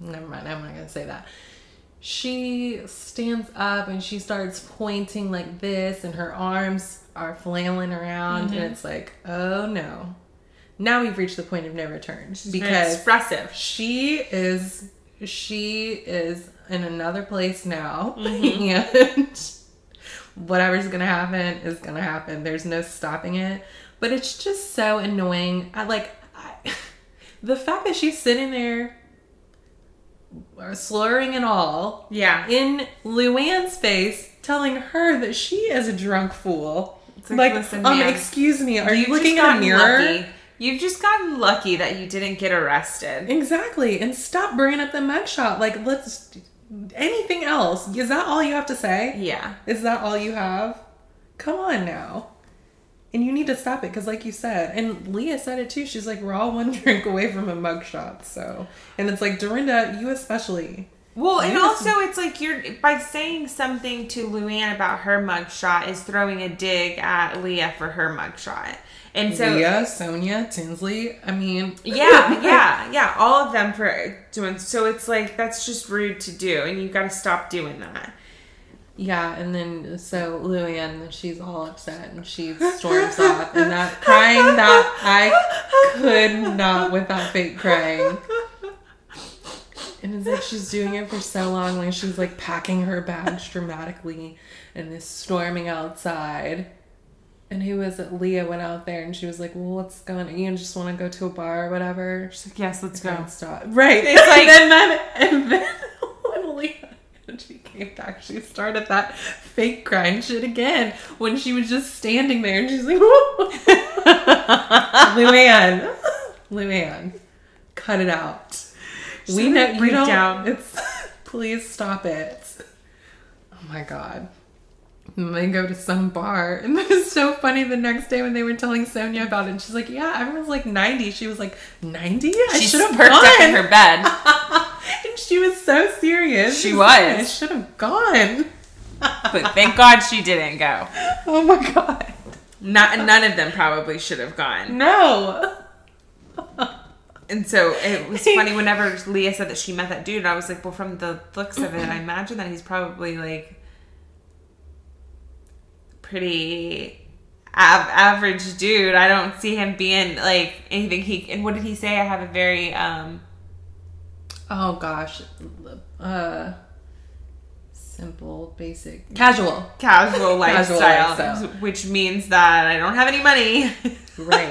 Never mind. I'm not gonna say that. She stands up and she starts pointing like this, and her arms are flailing around, and mm-hmm. it's like, oh no. Now we've reached the point of no return Very because expressive. she is she is in another place now mm-hmm. and whatever's gonna happen is gonna happen there's no stopping it but it's just so annoying i like I, the fact that she's sitting there uh, slurring and all Yeah. in luann's face telling her that she is a drunk fool It's like, like, listen, um man, excuse me are you looking in a mirror Lucky. You've just gotten lucky that you didn't get arrested. Exactly. And stop bringing up the mugshot. Like, let's. Anything else? Is that all you have to say? Yeah. Is that all you have? Come on now. And you need to stop it because, like you said, and Leah said it too. She's like, we're all one drink away from a mugshot. So, and it's like, Dorinda, you especially. Well, and Yes. also it's like you're by saying something to Luann about her mugshot is throwing a dig at Leah for her mugshot. And so Leah, Sonja, Tinsley. I mean, yeah, yeah, yeah, all of them for doing so it's like that's just rude to do and you got to stop doing that. Yeah, and then so Luann, she's all upset and she storms off, and that crying that I could not with that fake crying. And it's like she's doing it for so long, like she's like packing her bags dramatically and is storming outside. And who was it? Leah went out there and she was like, Well, what's going on? You just want to go to a bar or whatever? She's like, "Yes, let's go." Stop. Right. It's like- and then and then when Leah she came back, she started that fake crying shit again when she was just standing there and she's like Luann. Luann. Cut it out. we know you don't down. it's please stop it. Oh my god. And they go to some bar, and it was so funny the next day when they were telling Sonja about it. And she's like, "Yeah, everyone's like 90." She was like, "90? I She should have perked gone." up in her bed. and she was so serious. She She's like, was. I should have gone. But thank God she didn't go. Oh my god. Not none of them probably should have gone. No. And so it was funny whenever Leah said that she met that dude. I was like, well, from the looks of it, I imagine that he's probably like pretty av- average dude. I don't see him being like anything. He and what did he say? I have a very um Oh gosh. Uh Simple, basic, casual. casual lifestyle, lifestyle. which means that I don't have any money. Right.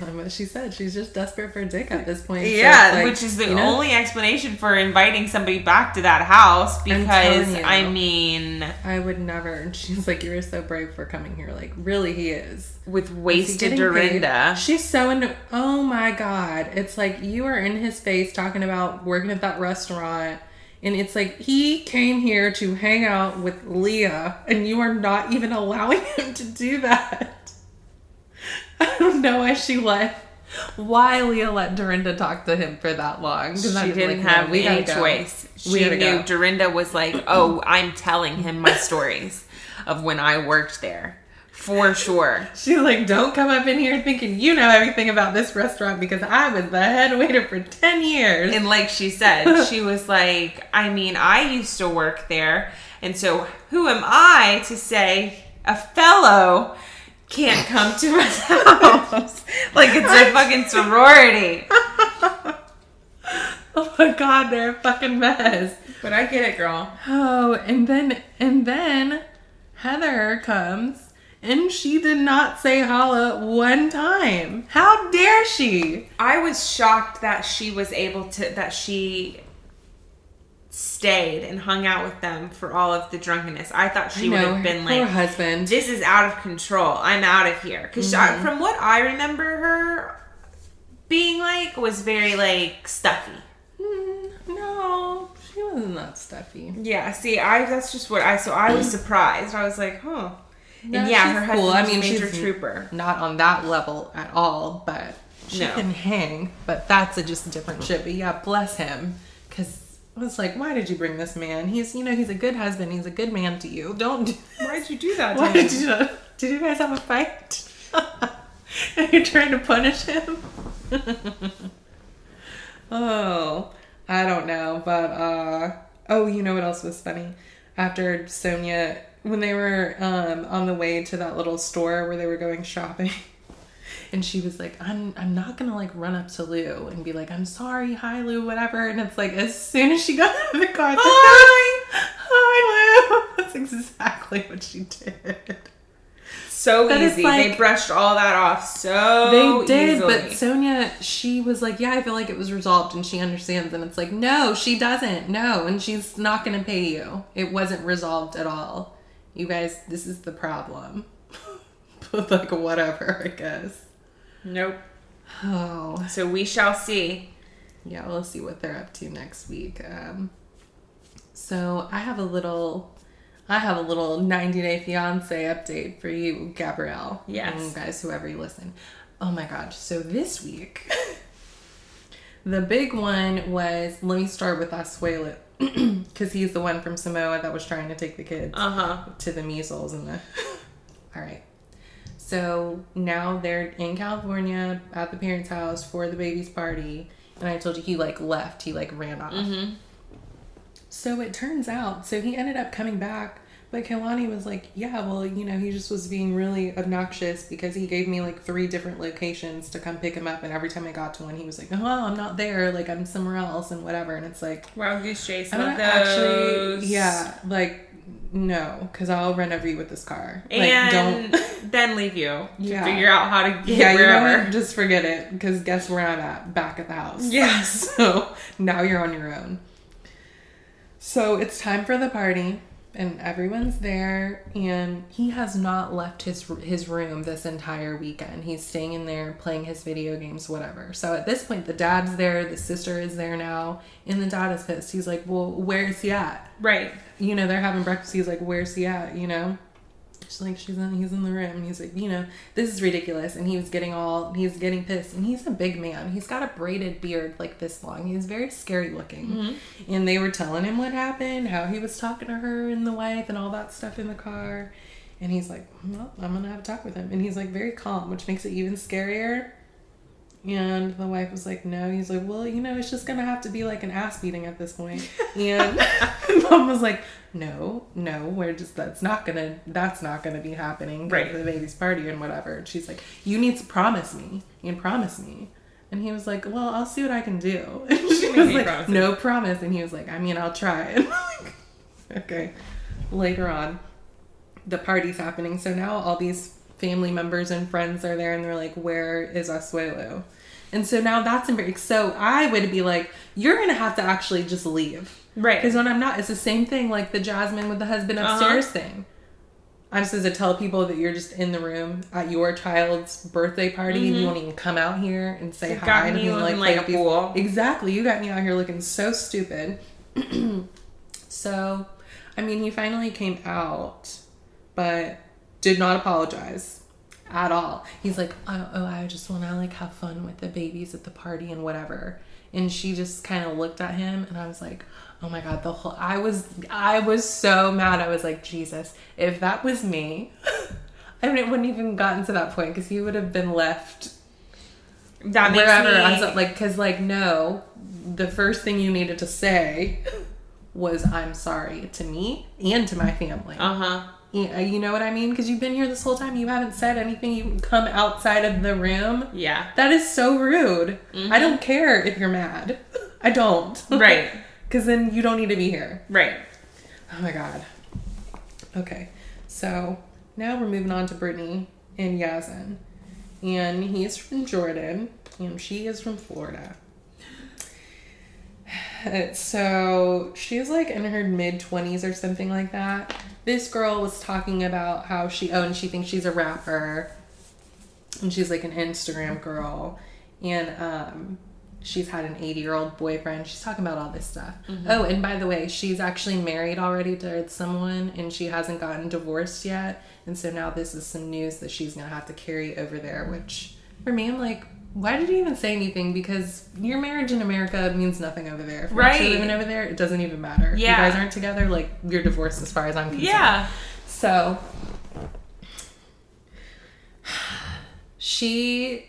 What she said. She's just desperate for dick at this point. Yeah, it's like, which is the you know, only explanation for inviting somebody back to that house because you. I mean, I would never. And she's like, "You're so brave for coming here." Like, really, he is. with wasted getting paid? She's so into. Oh my god! It's like you are in his face talking about working at that restaurant, and it's like he came here to hang out with Leah, and you are not even allowing him to do that. I don't know why she let. Why Leah let Dorinda talk to him for that long? She didn't like, no, have we any choice. We She knew go. Dorinda was like, "Oh, I'm telling him my stories of when I worked there." For sure. She's like, don't come up in here thinking you know everything about this restaurant because I was the head waiter for 10 years. And like she said, she was like, I mean, I used to work there. And so who am I to say a fellow can't come to my house? like it's a fucking sorority. oh my god, they're a fucking mess. But I get it, girl. Oh, and then, and then Heather comes and she did not say holla one time. How dare she? I was shocked that she was able to, that she stayed and hung out with them for all of the drunkenness. I thought she would have been like, husband. this is out of control. I'm out of here. Because from what I remember her being like, was very like stuffy. Mm, no, she wasn't that stuffy. Yeah, see, I that's just what I so I was surprised. I was like, huh. No, and yeah, her husband cool. I mean, a major she's- trooper. Not on that level at all, but she No. can hang. But that's a just a different shit. But yeah, bless him, I was like, why did you bring this man? He's, you know, he's a good husband. He's a good man to you. Don't. Do Why did you do that? Why did you? Did you guys have a fight? and you're trying to punish him? oh, I don't know, but uh oh, you know what else was funny? After Sonja, when they were um on the way to that little store where they were going shopping. And she was like, I'm I'm not gonna like run up to Lou and be like, I'm sorry, hi Lou, whatever. And it's like as soon as she got out of the car, it's like, Hi. hi Lou. That's exactly what she did. So That easy. like- they brushed all that off so They did, easily. but Sonja, she was like, "Yeah, I feel like it was resolved," and she understands. And it's like, no, she doesn't. No, and she's not going to pay you. It wasn't resolved at all. You guys, this is the problem. but like, whatever, I guess. Nope. Oh, So we shall see. yeah. We'll see what they're up to next week. Um, so I have a little. I have a little 90 Day Fiance update for you, Gabrielle. Yes. And guys, whoever you listen. Oh my God. So this week, the big one was let me start with Asuelu because he's the one from Samoa that was trying to take the kids Uh huh. to the measles and the. All right. So now they're in California at the parents' house for the baby's party, and I told you he like left. He like ran off. So it turns out, so he ended up coming back, but Kalani was like, "Yeah, well, you know, he just was being really obnoxious because he gave me like three different locations to come pick him up, and every time I got to one, he was like, "Oh, I'm not there. Like I'm somewhere else, and whatever." And it's like, Wow, goose chase. Actually, yeah, like no, because I'll run over you with this car. Like, And don't. then leave you to Yeah. figure out how to get Yeah, you know wherever. Just forget it. Because guess where I'm at? Back at the house. Yes. So now you're on your own. So it's time for the party, and everyone's there, and he has not left his his room this entire weekend. He's staying in there, playing his video games, whatever. So at this point, the dad's there, the sister is there now, and the dad is pissed. He's like, "Well, where's he at?" Right. you know, they're having breakfast. He's like, "Where's he at?" You know. She's like, "She's in. He's in the room." And he's like, "You know, this is ridiculous." And he was getting all. He's getting pissed. And he's a big man. He's got a braided beard like this long. He's very scary looking. Mm-hmm. And they were telling him what happened, how he was talking to her and the wife and all that stuff in the car. And he's like, "Well, I'm gonna have a talk with him." And he's like very calm, which makes it even scarier. And the wife was like, no. He's like, well, you know, it's just gonna have to be like an ass beating at this point. And mom was like, no, no, we're just that's not gonna that's not gonna be happening Right. for the baby's party and whatever. And she's like, you need to promise me. You can promise me. And he was like, well, I'll see what I can do. And she What do you was like, promise? no promise. And he was like, I mean, I'll try. And I'm like, okay. Later on, the party's happening. So now all these family members and friends are there and they're like, Where is Asuelu? And so now that's embarrassing. So I would be like, You're going to have to actually just leave. Right. Because when I'm not, it's the same thing like the Jazmine with the husband Uh-huh. upstairs thing. I'm supposed to tell people that you're just in the room at your child's birthday party and you won't even come out here and say You Mm-hmm. hi got to me and looking like, like a fool. Exactly. You got me out here looking so stupid. so, I mean, he finally came out, but did not apologize at all. He's like, oh, oh I just want to like have fun with the babies at the party and whatever. And she just kind of looked at him, and I was like, oh my god, the whole. I was, I was so mad. I was like, Jesus, if that was me. I mean, it wouldn't even gotten to that point because he would have been left That makes wherever me, I was like, because like no, the first thing you needed to say was I'm sorry to me and to my family. Uh huh. You know what I mean? Because you've been here this whole time, you haven't said anything. You come outside of the room. Yeah. That is so rude. I don't mm-hmm. care if you're mad. I don't. Right. Because then you don't need to be here. Right. Oh my god. Okay, so now we're moving on to Brittany and Yazan. And he's from Jordan, and she is from Florida. So she's like in her mid 20s or something like that. This girl was talking about how she, oh, and she thinks she's a rapper. And she's like an Instagram girl. And um, she's had an 80 year old boyfriend. She's talking about all this stuff. Oh, and by the way, she's actually married already to someone and she hasn't gotten divorced yet. And so now this is some news that she's to have to carry over there, which for me, I'm like, why did you even say anything? Because your marriage in America means nothing over there. If you're Right. living over there, it doesn't even matter. Yeah. you guys aren't together, like, you're divorced as far as I'm concerned. Yeah. So she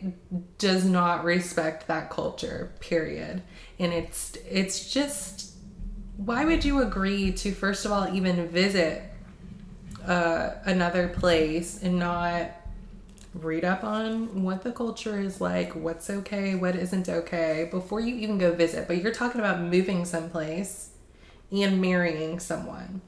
does not respect that culture, period. And it's it's just why would you agree to first of all even visit uh, another place and not read up on what the culture is like, what's okay, what isn't okay before you even go visit. But you're talking about moving someplace and marrying someone.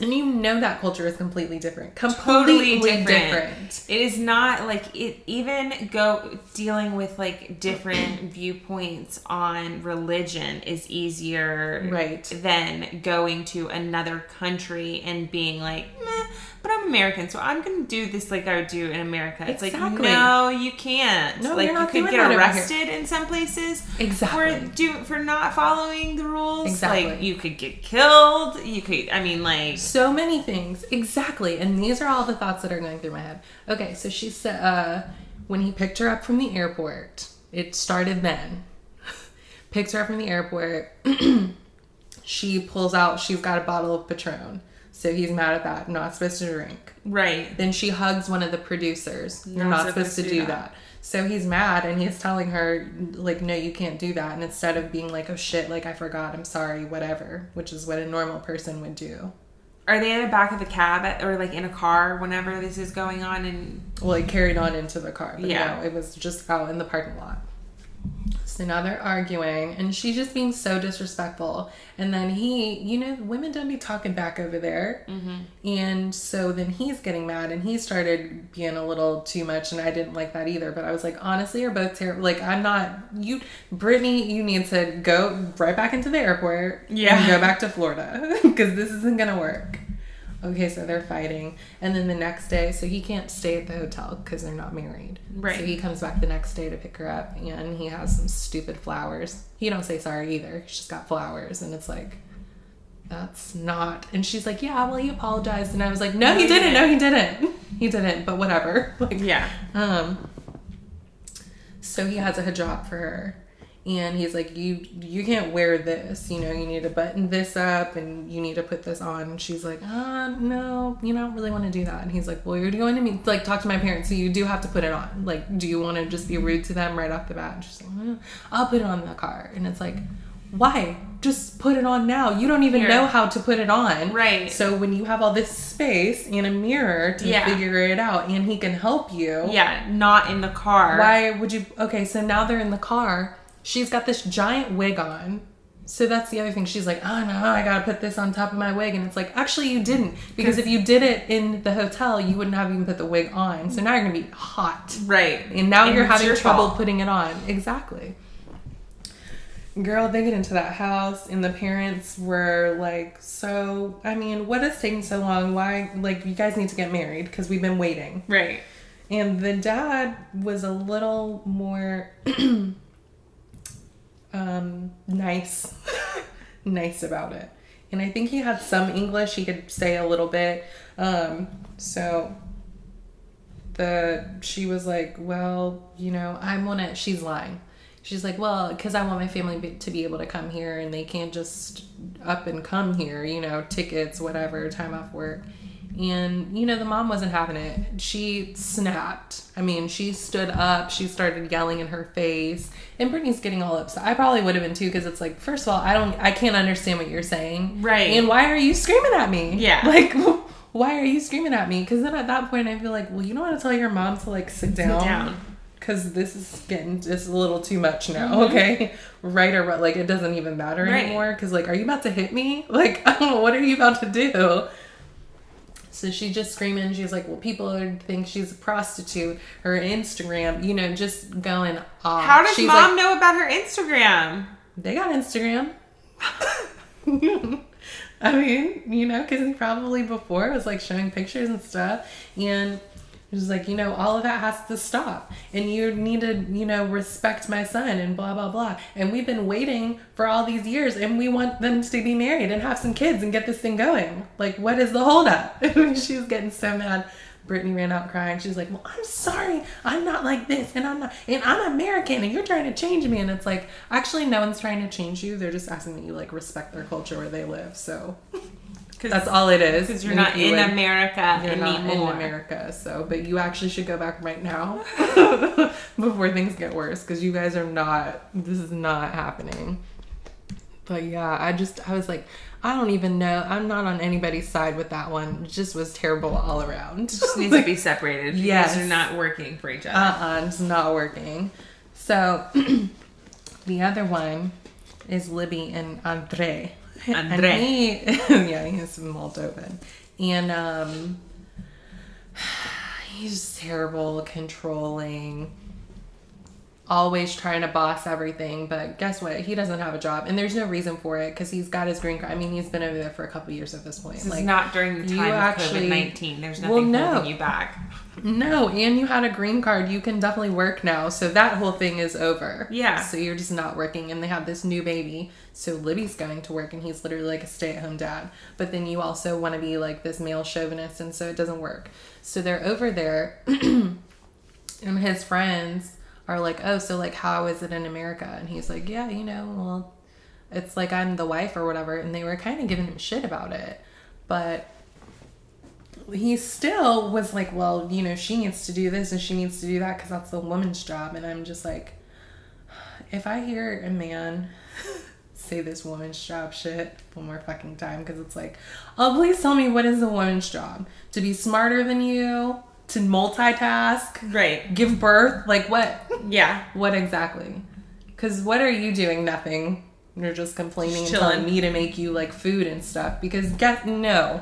And you know that culture is completely different. Completely Totally different. different. It is not like it even go dealing with like different viewpoints on religion is easier Right. than going to another country and being like, Meh, but I'm American, so I'm gonna do this like I would do in America. It's Exactly. like no, you can't. No, like you're not you could get arrested in some places Exactly. for do for not following the rules. Exactly. Like you could get killed. You could I mean like So many things. Exactly. And these are all the thoughts that are going through my head. Okay, so she said uh when he picked her up from the airport, it started then. Picks her up from the airport. she pulls out, she's got a bottle of Patron. So he's mad at that, not supposed to drink. right. Then she hugs one of the producers. You're Not not, supposed, to do that. So he's mad and he's telling her, like, no, you can't do that. And instead of being like, oh shit, like, I forgot, I'm sorry, whatever, which is what a normal person would do. Are they in the back of the cab at- or like in a car whenever this is going on? And Well, it carried on into the car, but Yeah. no, it was just out in the parking lot. So now they're arguing, and she's just being so disrespectful. And then he, you know, women don't be talking back over there. Mm-hmm. And so then he's getting mad, and he started being a little too much, and I didn't like that either. But I was like, honestly, you're both terrible. Like, I'm not, you, Brittany, you need to go right back into the airport Yeah. and go back to Florida because this isn't going to work. Okay, so they're fighting, and then the next day, so he can't stay at the hotel because they're not married. Right. So he comes back the next day to pick her up, and he has some stupid flowers. He don't say sorry either. He's just got flowers, and it's like, that's not. And she's like, yeah, well, he apologized, and I was like, no, he didn't. No, he didn't. He didn't. But whatever. Like, yeah, um. So he has a hijab for her, and he's like, "You you can't wear this. You know, you need to button this up, and you need to put this on." And she's like, "Uh, no, you don't really want to do that." And he's like, "Well, you're going to me like talk to my parents, so you do have to put it on. Like, do you want to just be rude to them right off the bat?" And she's like, "Uh, "I'll put it on the car." And it's like, why? Just put it on now. You don't even know how to put it on. Right. So when you have all this space and a mirror to Yeah. figure it out, and he can help you. yeah, not in the car. Why would you? Okay, so now they're in the car. She's got this giant wig on, So that's the other thing. She's like, ah, oh no, I gotta put this on top of my wig. And it's like, actually, you didn't. Because if you did it in the hotel, you wouldn't have even put the wig on. So now you're gonna be hot. Right. And now And you're having your trouble fault. putting it on. Exactly. Girl, they get into that house, and the parents were like, So, I mean, what is taking so long? Why, like, you guys need to get married because we've been waiting. Right. And the dad was a little more um, nice, nice about it. And I think he had some English. He could say a little bit. Um, so the she was like, well, you know, I'm to. She's lying. She's like, well, because I want my family be- to be able to come here, and they can't just up and come here. You know, tickets, whatever, time off work. And you know, the mom wasn't having it. She snapped. I mean, she stood up. She started yelling in her face, and Brittany's getting all upset. I probably would have been too, because it's like, first of all, I don't, I can't understand what you're saying, Right. And why are you screaming at me? Yeah. like. Why are you screaming at me? Because then at that point, I feel like, well, you don't want to tell your mom to like sit down, down. because this is getting just a little too much now. Okay, right or wrong, like it doesn't even matter Mm-hmm. Right. anymore. Because like, are you about to hit me? Like, I don't know. what are you about to do? So she's just screaming. She's like, well, people think she's a prostitute. Her Instagram, you know, just going off. How does she's mom like, know about her Instagram? they got Instagram. I mean, you know, because probably before it was like showing pictures and stuff. And was like, you know, all of that has to stop. And you need to, you know, respect my son and blah, blah, blah. And we've been waiting for all these years and we want them to be married and have some kids and get this thing going. Like, what is the holdup? she was getting so mad. Brittany ran out crying. She's like, "Well, I'm sorry. I'm not like this, and I'm not, and I'm American, and you're trying to change me." And it's like, actually, no one's trying to change you. They're just asking that you like respect their culture where they live. So that's all it is. Because you're And not you in would- America You're not in America. So, but you actually should go back right now before things get worse, because you guys are not. This is not happening. But yeah, I just I was like, I don't even know. I'm not on anybody's side with that one. It just was terrible all around. Just needs to be separated. because Yes. they're not working for each other. uh-uh, it's not working. So the other one is Libby and Andrei. Andrei. And he, yeah, he's Moldovan. And um he's terrible, controlling, always trying to boss everything. But guess what? He doesn't have a job, and there's no reason for it because he's got his green card. I mean, he's been over there for a couple years at this point. this is not during the time of actually- COVID nineteen. There's Well, nothing no. holding you back. No, and you had a green card. You can definitely work now. So that whole thing is over. Yeah. So you're just not working, and they have this new baby. So Libby's going to work, and he's literally like a stay at home dad. But then you also want to be like this male chauvinist, and so it doesn't work. So they're over there, and his friends are like, "Oh, so like, how is it in America?" And he's like, "Yeah, you know, well, it's like I'm the wife or whatever." And they were kind of giving him shit about it, but he still was like, well, you know, she needs to do this and she needs to do that because that's the woman's job. And I'm just like, if I hear a man say this woman's job shit one more fucking time, because it's like, oh, please tell me what is a woman's job? To be smarter than you? To multitask? Right. Give birth? Like what? Yeah. What exactly? Because what are you doing? Nothing. You're just complaining Just and telling me to make you like food and stuff. Because guess no,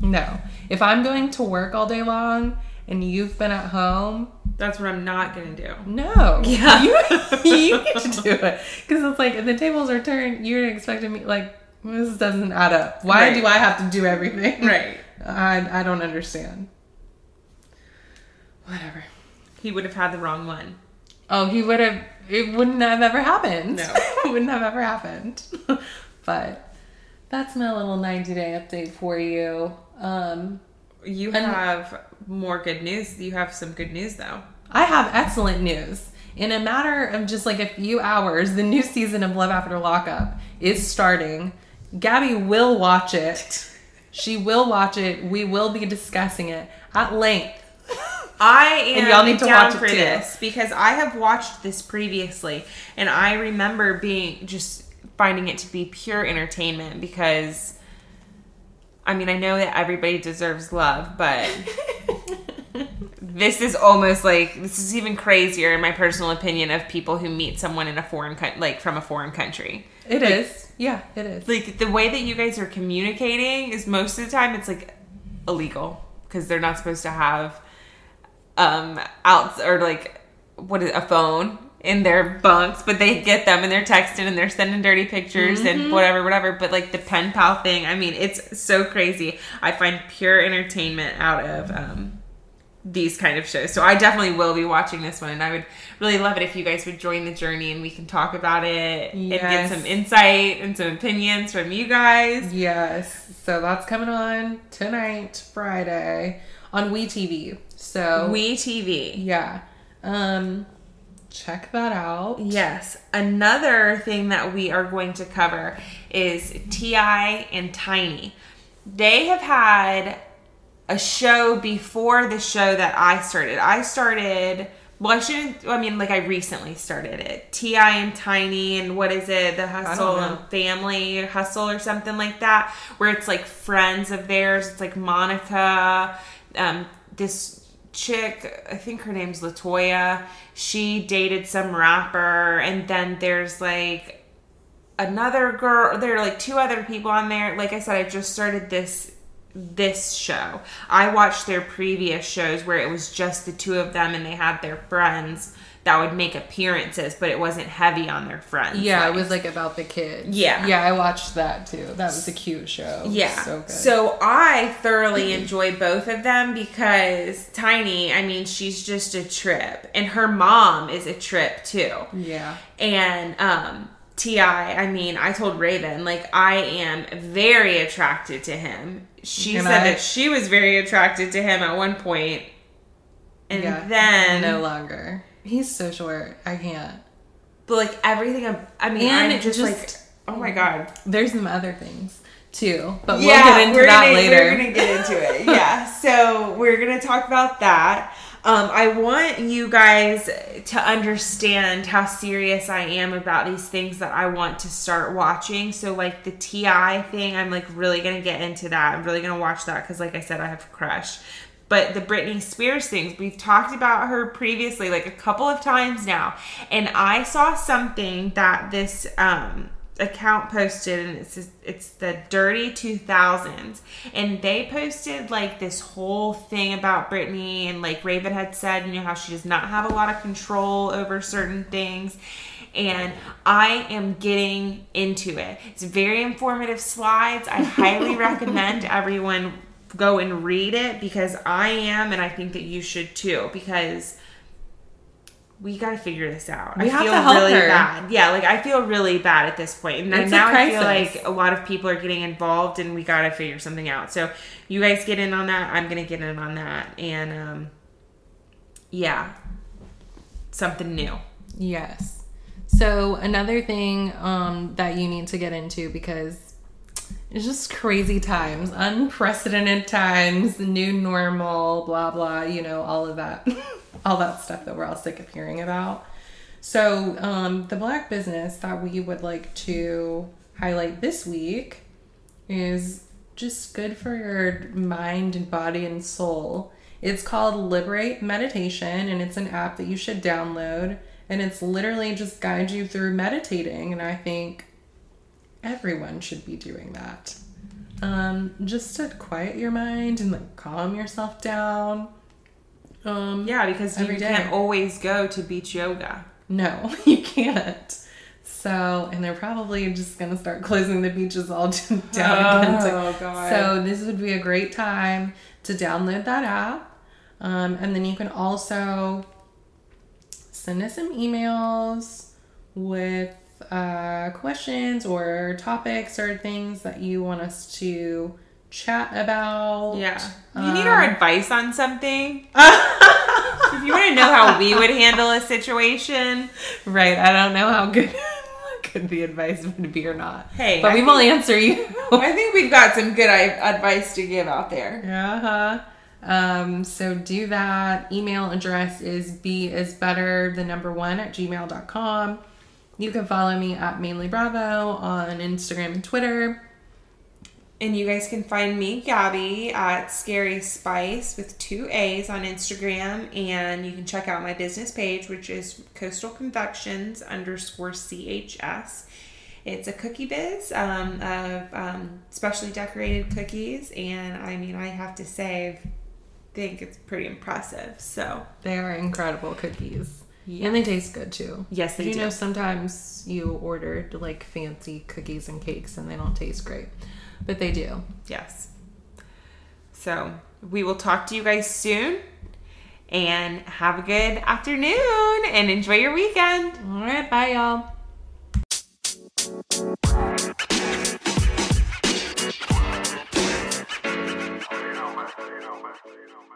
no. If I'm going to work all day long and you've been at home, That's what I'm not gonna do. no. Yeah. you, you need to do it. Because it's like if the tables are turned, you're expecting me like this doesn't add up. Why Right. do I have to do everything? Right. I I don't understand. Whatever. He would have had the wrong one. Oh, he would have. It wouldn't have ever happened. No. it wouldn't have ever happened. but that's my little 90 day update for you. Um, You have more good news. You have some good news though. I have excellent news. In a matter of just like a few hours, the new season of Love After Lockup is starting. Gabby will watch it. She will watch it. We will be discussing it at length. I am And y'all need to down watch for this because I have watched this previously, and I remember being just finding it to be pure entertainment because. I mean, I know that everybody deserves love, but this is almost like this is even crazier in my personal opinion of people who meet someone in a foreign country, like from a foreign country. It is. Yeah, it is. Like the way that you guys are communicating is most of the time it's like illegal because they're not supposed to have um out or like what is a phone in their bunks, but they get them and they're texting and they're sending dirty pictures and whatever, whatever. But like the pen pal thing, I mean, it's so crazy. I find pure entertainment out of um, these kind of shows. So I definitely will be watching this one, and I would really love it if you guys would join the journey and we can talk about it and get some insight and some opinions from you guys. Yes. So that's coming on tonight, Friday, on WeTV. So We TV. yeah. Um check that out. Yes. Another thing that we are going to cover is T.I. and Tiny. They have had a show before the show that I started. I started, well, I shouldn't, I mean, like I recently started it. T.I. and Tiny and what is it? The Hustle and Family Hustle or something like that, where it's like friends of theirs. It's like Monica, um, this chick, I think her name's Latoya. She dated some rapper, and then there's like another girl. There are like two other people on there. Like I said, I just started this this show. I watched their previous shows where it was just the two of them, and they had their friends that would make appearances, but it wasn't heavy on their friends. Yeah, it was like about the kids. Yeah. Yeah, I watched that too. That was a cute show. Yeah. So good. So I thoroughly enjoy both of them because Tiny, I mean, she's just a trip. And her mom is a trip too. yeah. And um T.I., I mean, I told Raven like I am very attracted to him. She And said I- that she was very attracted to him at one point, and yeah. then no longer. He's so short. I can't. but like everything. ab- I mean, And I'm just, just- like, oh my god. There's some other things too, but we'll yeah, get into that gonna, later. We're gonna get into it. Yeah. so we're gonna talk about that. Um, I want you guys to understand how serious I am about these things that I want to start watching. So, like the T.I. thing, I'm like really gonna get into that. I'm really gonna watch that because, like I said, I have a crush. But the Britney Spears things, we've talked about her previously, like a couple of times now. And I saw something that this um, account posted, and it's it's the Dirty Two Thousands, and they posted like this whole thing about Britney, and like Raven had said, you know how she does not have a lot of control over certain things. And I am getting into it. It's very informative slides. I highly recommend everyone go and read it because I am, and I think that you should too, because we got to figure this out. We I feel to really her. bad. Yeah, like I feel really bad at this point, and now I feel like a lot of people are getting involved, and we got to figure something out. So you guys get in on that. I'm gonna get in on that, and um, yeah, something new. Yes. So another thing um, that you need to get into because it's just crazy times, unprecedented times, the new normal, blah blah. You know all of that, all that stuff that we're all sick of hearing about. So um, the black business that we would like to highlight this week is just good for your mind and body and soul. It's called Liberate Meditation, and it's an app that you should download. And it's literally just guides you through meditating. And I think everyone should be doing that. Um, just to quiet your mind and like calm yourself down. Um, Yeah, because you day. can't always go to beach yoga. no, you can't. So, and they're probably just gonna start closing the beaches all down again. to- Oh, God. So this would be a great time to download that app, um, and then you can also send us some emails with uh, questions or topics or things that you want us to chat about. Yeah. You need our Um, advice on something. if you want to know how we would handle a situation, Right. I don't know how good good the advice would be or not. Hey, but I we will answer you. I think we've got some good i- advice to give out there. Uh-huh. Um, so do that. Email address is b is better the number one at gmail.com. You can follow me at mainly bravo on Instagram and Twitter. And you guys can find me, Gabby, at Scary Spice with two A's on Instagram. And you can check out my business page, which is Coastal Confections underscore CHS. It's a cookie biz um, of um, specially decorated cookies. And I mean, I have to say, I think it's pretty impressive. So, They are incredible cookies. Yeah. And they taste good too. Yes, they you do. You know, sometimes you order like fancy cookies and cakes and they don't taste great, but they do. Yes. So we will talk to you guys soon and have a good afternoon and enjoy your weekend. All right. Bye, y'all. you know, man. You know, man.